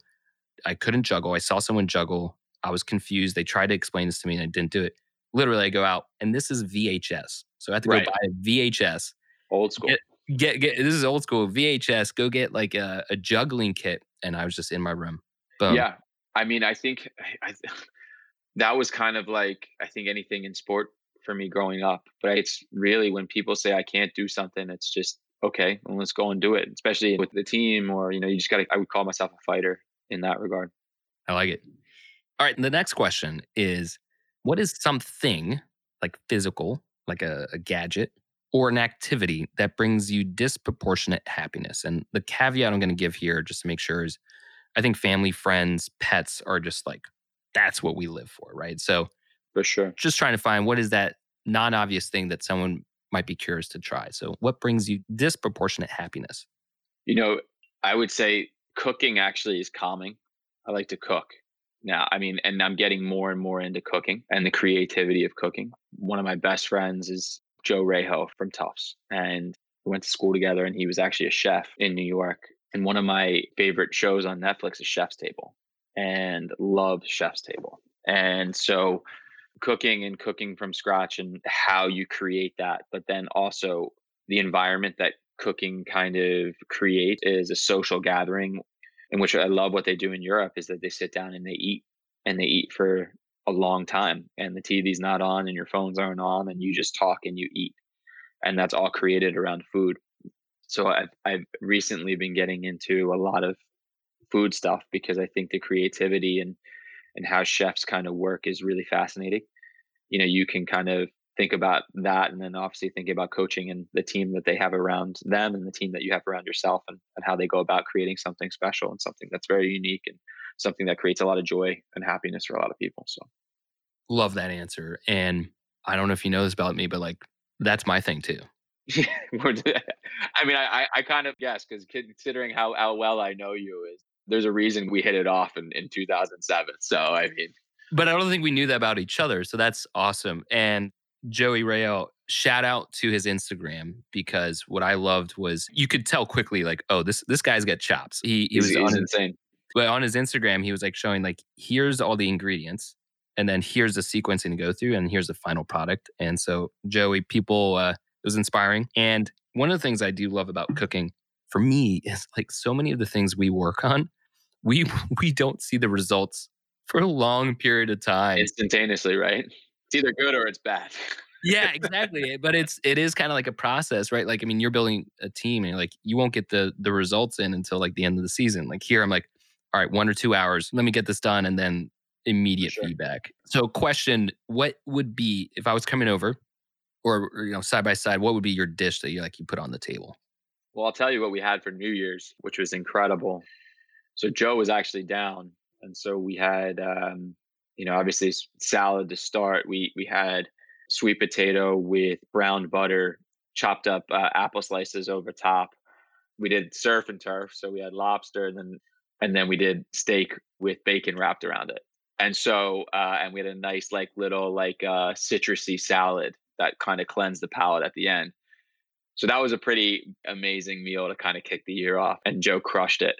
I couldn't juggle. I saw someone juggle. I was confused. They tried to explain this to me and I didn't do it. Literally, I go out and this is VHS. So I have to right. go buy a VHS. Old school. Get, get get this is old school VHS. Go get like a, a juggling kit, and I was just in my room. Boom. Yeah, I mean, I think I, that was kind of like I think anything in sport for me growing up. But it's really when people say I can't do something, it's just okay, well, let's go and do it. Especially with the team, or you know, you just got to. I would call myself a fighter in that regard. I like it. All right, the next question is, what is something like physical, like a, a gadget, or an activity that brings you disproportionate happiness. And the caveat I'm going to give here, just to make sure, is I think family, friends, pets are just like, that's what we live for, right? So, for sure. Just trying to find what is that non obvious thing that someone might be curious to try. So, what brings you disproportionate happiness? You know, I would say cooking actually is calming. I like to cook now. I mean, and I'm getting more and more into cooking and the creativity of cooking. One of my best friends is Joe Rejo from Tufts, and we went to school together. And he was actually a chef in New York. And one of my favorite shows on Netflix is Chef's Table, and love Chef's Table. And so, cooking and cooking from scratch and how you create that, but then also the environment that cooking kind of create is a social gathering in which I love what they do in Europe is that they sit down and they eat and they eat for a long time and the TV's not on and your phones aren't on and you just talk and you eat. And that's all created around food. So I've, I've recently been getting into a lot of food stuff because I think the creativity and, and how chefs kind of work is really fascinating. You know, you can kind of think about that and then obviously think about coaching and the team that they have around them and the team that you have around yourself and, and how they go about creating something special and something that's very unique and something that creates a lot of joy and happiness for a lot of people. So love that answer. And I don't know if you know this about me, but like that's my thing too. I mean, I, I kind of guess because considering how, how well I know you is there's a reason we hit it off in, in 2007. So, I mean, but I don't think we knew that about each other. So that's awesome. And Joey Rayo, shout out to his Instagram because what I loved was you could tell quickly, like, oh, this this guy's got chops. He he was he's insane. But on his Instagram, he was like showing like, here's all the ingredients, and then here's the sequencing to go through, and here's the final product. And so Joey, people, uh, it was inspiring. And one of the things I do love about cooking for me is like so many of the things we work on, we we don't see the results for a long period of time instantaneously, right? It's either good or it's bad. yeah, exactly. But it's it is kind of like a process, right? Like I mean, you're building a team and like you won't get the the results in until like the end of the season. Like here I'm like, all right, one or two hours, let me get this done and then immediate sure. feedback. So question, what would be if I was coming over or, or you know side by side, what would be your dish that you like you put on the table? Well, I'll tell you what we had for New Year's, which was incredible. So Joe was actually down and so we had um you know, obviously salad to start. We we had sweet potato with brown butter, chopped up uh, apple slices over top. We did surf and turf, so we had lobster, and then and then we did steak with bacon wrapped around it. And so, uh, and we had a nice like little like uh, citrusy salad that kind of cleanse the palate at the end. So that was a pretty amazing meal to kind of kick the year off. And Joe crushed it.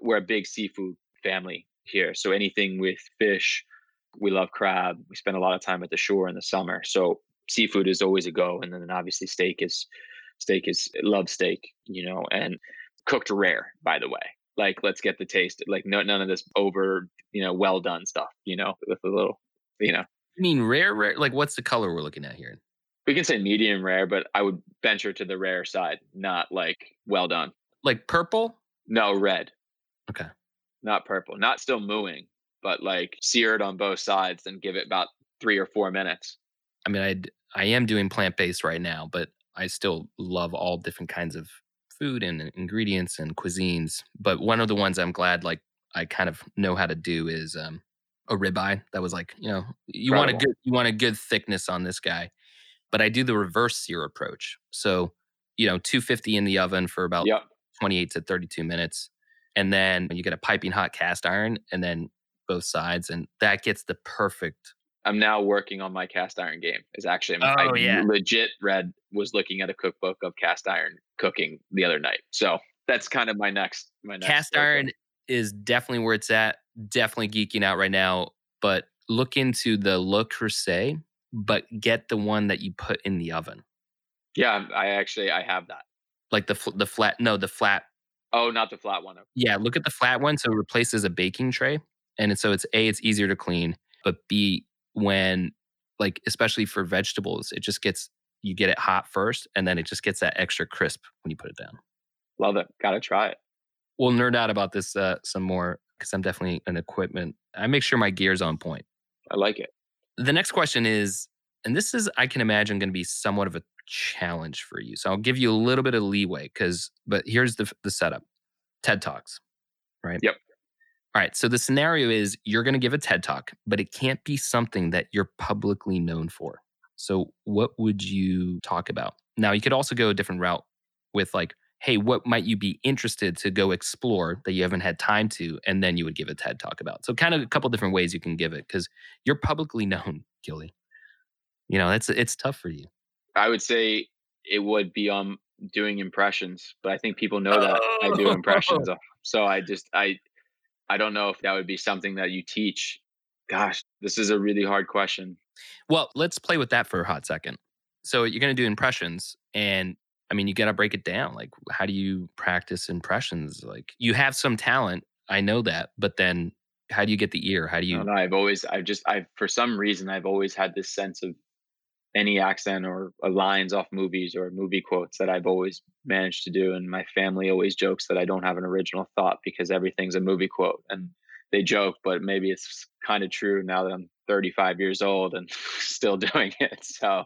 We're a big seafood family here. So anything with fish, we love crab. We spend a lot of time at the shore in the summer. So seafood is always a go. And then obviously steak is steak is love steak, you know, and cooked rare, by the way. Like let's get the taste. Like no none of this over, you know, well done stuff, you know, with a little, you know. I mean rare, rare like what's the color we're looking at here? We can say medium rare, but I would venture to the rare side, not like well done. Like purple? No, red. Okay. Not purple. Not still mooing, but like seared on both sides and give it about three or four minutes. I mean, I I am doing plant based right now, but I still love all different kinds of food and ingredients and cuisines. But one of the ones I'm glad like I kind of know how to do is um, a ribeye. That was like you know you Incredible. want a good you want a good thickness on this guy, but I do the reverse sear approach. So you know 250 in the oven for about yep. 28 to 32 minutes, and then you get a piping hot cast iron, and then both sides, and that gets the perfect I'm now working on my cast iron game. Is actually oh, I yeah. legit read was looking at a cookbook of cast iron cooking the other night. So that's kind of my next my next cast iron is definitely where it's at. Definitely geeking out right now. But look into the Le Creuset, but get the one that you put in the oven. Yeah, I actually I have that. Like the the flat no the flat. Oh, not the flat one. Yeah, look at the flat one. So it replaces a baking tray, and so it's a it's easier to clean, but b when like especially for vegetables it just gets you get it hot first and then it just gets that extra crisp when you put it down. Love it. Gotta try it. We'll nerd out about this uh, some more because i'm definitely an equipment i make sure my gear's on point. I like it. The next question is and this is i can imagine going to be somewhat of a challenge for you so i'll give you a little bit of leeway because but here's the, the setup. Ted talks right? Yep all right. So the scenario is you're going to give a TED talk, but it can't be something that you're publicly known for. So what would you talk about? Now, you could also go a different route with like, hey, what might you be interested to go explore that you haven't had time to? And then you would give a TED talk about. So kind of a couple different ways you can give it because you're publicly known, Gilly. You know, it's it's tough for you. I would say it would be um doing impressions, but I think people know that oh. I do impressions. So I just I I don't know if that would be something that you teach. Gosh, this is a really hard question. Well, let's play with that for a hot second. So you're going to do impressions and I mean, you got to break it down. Like how do you practice impressions? Like you have some talent, I know that, but then how do you get the ear? How do you no, I've always I've just I've for some reason I've always had this sense of any accent or uh, lines off movies or movie quotes that I've always managed to do. And my family always jokes that I don't have an original thought because everything's a movie quote. And they joke, but maybe it's kind of true now that I'm 35 years old and still doing it. So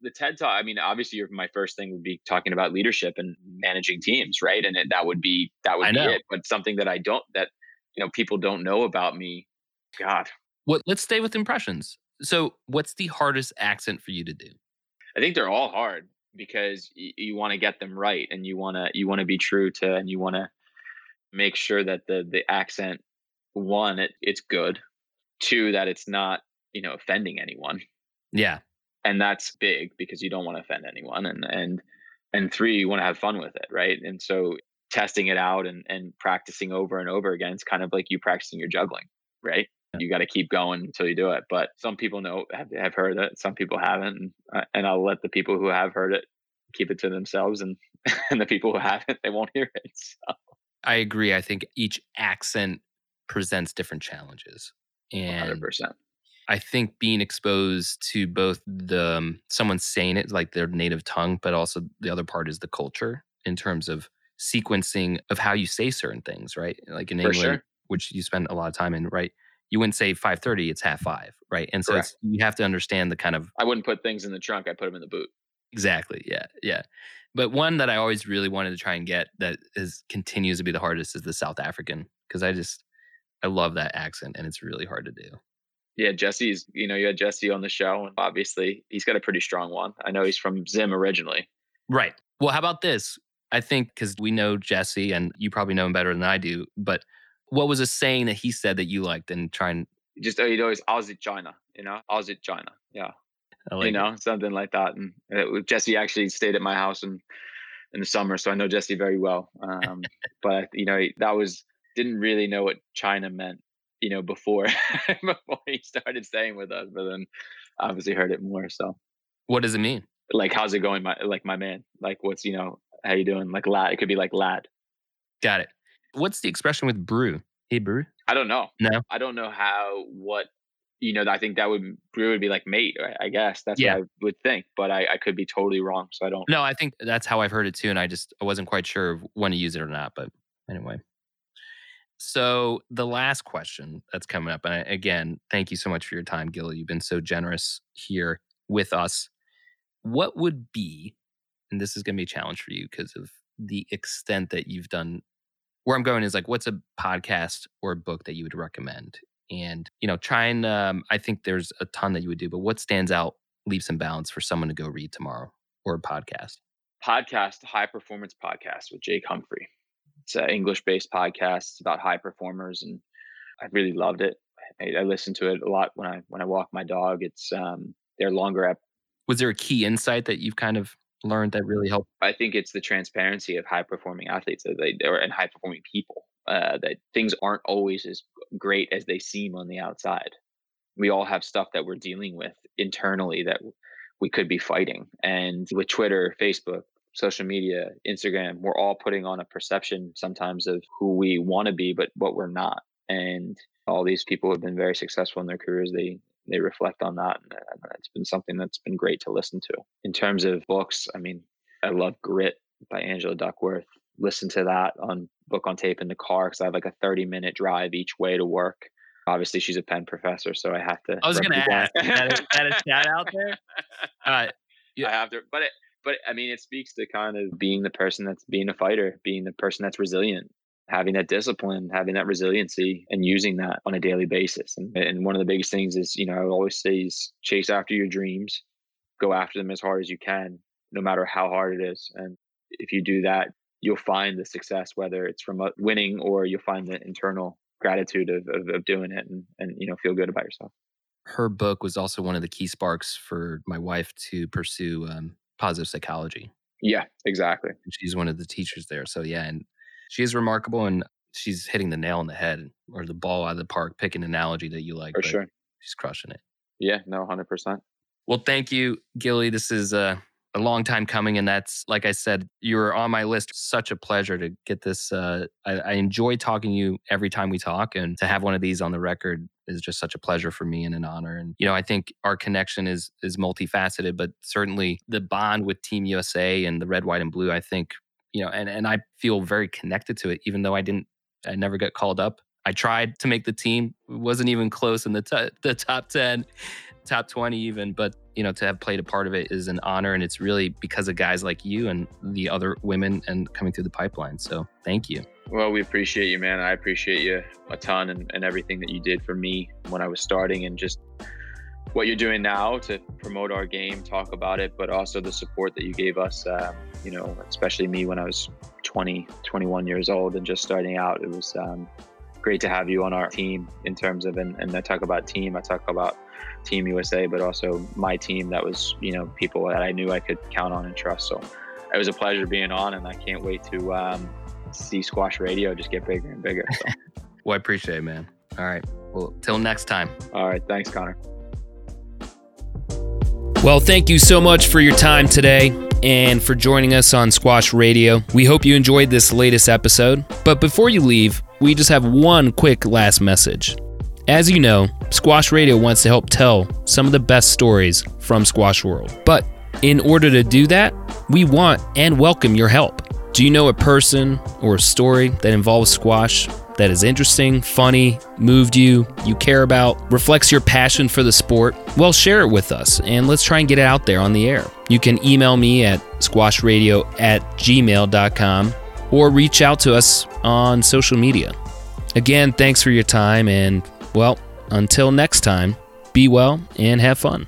the TED Talk, I mean, obviously, my first thing would be talking about leadership and managing teams, right? And it, that would be that would be it. But something that I don't that you know people don't know about me. God. What? Let's stay with impressions. So, what's the hardest accent for you to do? I think they're all hard because y- you want to get them right and you want to you want to be true to and you want to make sure that the the accent one it, it's good two that it's not you know offending anyone. Yeah. And that's big because you don't want to offend anyone and and and three you want to have fun with it right? And so testing it out and and practicing over and over again it's kind of like you practicing your juggling right you got to keep going until you do it. But some people know have, have heard it, some people haven't, and, uh, and I'll let the people who have heard it keep it to themselves, and and the people who haven't, they won't hear it. So. I agree. I think each accent presents different challenges, and 100%. I think being exposed to both the um, someone saying it like their native tongue, but also the other part is the culture in terms of sequencing of how you say certain things, right? Like in For England, sure. which you spend a lot of time in, right? You wouldn't say 5:30 it's half 5 right? And so you have to understand the kind of I wouldn't put things in the trunk I put them in the boot. Exactly yeah yeah. But one that I always really wanted to try and get that is continues to be the hardest is the South African because I just I love that accent and it's really hard to do. Yeah Jesse's you know you had Jesse on the show and obviously he's got a pretty strong one. I know he's from Zim originally. Right. Well how about this? I think because we know Jesse and you probably know him better than I do but what was a saying that he said that you liked and try and just oh, you know, it's Aussie China, you know, Aussie China. Yeah. like you know, it. something like that. And it, Jesse actually stayed at my house in in the summer, so I know Jesse very well. Um, but you know, that was didn't really know what China meant, you know, before before he started staying with us. But then obviously heard it more. So, what does it mean? Like, how's it going, my like my man? Like, what's you know, how you doing? Like lad, it could be like lad. Got it. What's the expression with brew? Hey, brew. I don't know. No, I don't know how what you know, I think that would brew would be like mate. I guess that's yeah. what I would think, but I, I could be totally wrong. So I don't. No, I think that's how I've heard it too, and I just I wasn't quite sure when to use it or not. But anyway, so the last question that's coming up, and I, again, thank you so much for your time, Gil. You've been so generous here with us. What would be, and this is going to be a challenge for you because of the extent that you've done. Where I'm going is like, what's a podcast or a book that you would recommend? and you know try and um, i think there's a ton that you would do but what stands out leaps and bounds for someone to go read tomorrow or a podcast? Podcast high performance podcast with jake humphrey. It's an english based podcast it's about high performers and i really loved it. I, I listen to it a lot when i when i walk my dog. It's um they're longer ep- was there a key insight that you've kind of learned that really helped i think it's the transparency of high performing athletes that they or and high performing people uh, that things aren't always as great as they seem on the outside. We all have stuff that we're dealing with internally that we could be fighting. And with Twitter, Facebook, social media, Instagram, we're all putting on a perception sometimes of who we want to be, but what we're not. And all these people have been very successful in their careers. They they reflect on that, and it's been something that's been great to listen to. In terms of books, I mean, I love Grit by Angela Duckworth listen to that on book on tape in the car because I have like a 30 minute drive each way to work. Obviously, she's a Penn professor, so I have to. I was going to ask. That is, that a shout out there? Uh, yeah. I have to, but it, but I mean, it speaks to kind of being the person that's being a fighter, being the person that's resilient, having that discipline, having that resiliency, and using that on a daily basis. And, and one of the biggest things is, you know, I always say is chase after your dreams, go after them as hard as you can, no matter how hard it is. And if you do that, you'll find the success, whether it's from winning or you'll find the internal gratitude of, of, of doing it and, and, you know, feel good about yourself. Her book was also one of the key sparks for my wife to pursue um, positive psychology. Yeah, exactly. She's one of the teachers there. So yeah, and she is remarkable and she's hitting the nail on the head or the ball out of the park, pick an analogy that you like. For sure. She's crushing it. Yeah, no, 100%. Well, thank you, Gilly. This is uh, a long time coming. And that's, like I said, you were on my list. Such a pleasure to get this. Uh, I, I enjoy talking to you every time we talk, and to have one of these on the record is just such a pleasure for me and an honor. And you know, I think our connection is is multifaceted, but certainly the bond with Team USA and the red, white, and blue. I think you know, and and I feel very connected to it, even though I didn't, I never got called up. I tried to make the team, wasn't even close in the t- the top ten, top 20 even but you know to have played a part of it is an honor and it's really because of guys like you and the other women and coming through the pipeline so thank you well we appreciate you man i appreciate you a ton and, and everything that you did for me when i was starting and just what you're doing now to promote our game talk about it but also the support that you gave us uh, you know especially me when i was 20 21 years old and just starting out it was um, great to have you on our team in terms of and, and i talk about team i talk about Team USA, but also my team that was, you know, people that I knew I could count on and trust. So it was a pleasure being on, and I can't wait to um, see Squash Radio just get bigger and bigger. So. well, I appreciate it, man. All right. Well, till next time. All right. Thanks, Connor. Well, thank you so much for your time today and for joining us on Squash Radio. We hope you enjoyed this latest episode. But before you leave, we just have one quick last message. As you know, Squash Radio wants to help tell some of the best stories from Squash World. But in order to do that, we want and welcome your help. Do you know a person or a story that involves squash that is interesting, funny, moved you, you care about, reflects your passion for the sport? Well, share it with us and let's try and get it out there on the air. You can email me at squashradio at gmail.com or reach out to us on social media. Again, thanks for your time and well, until next time, be well and have fun.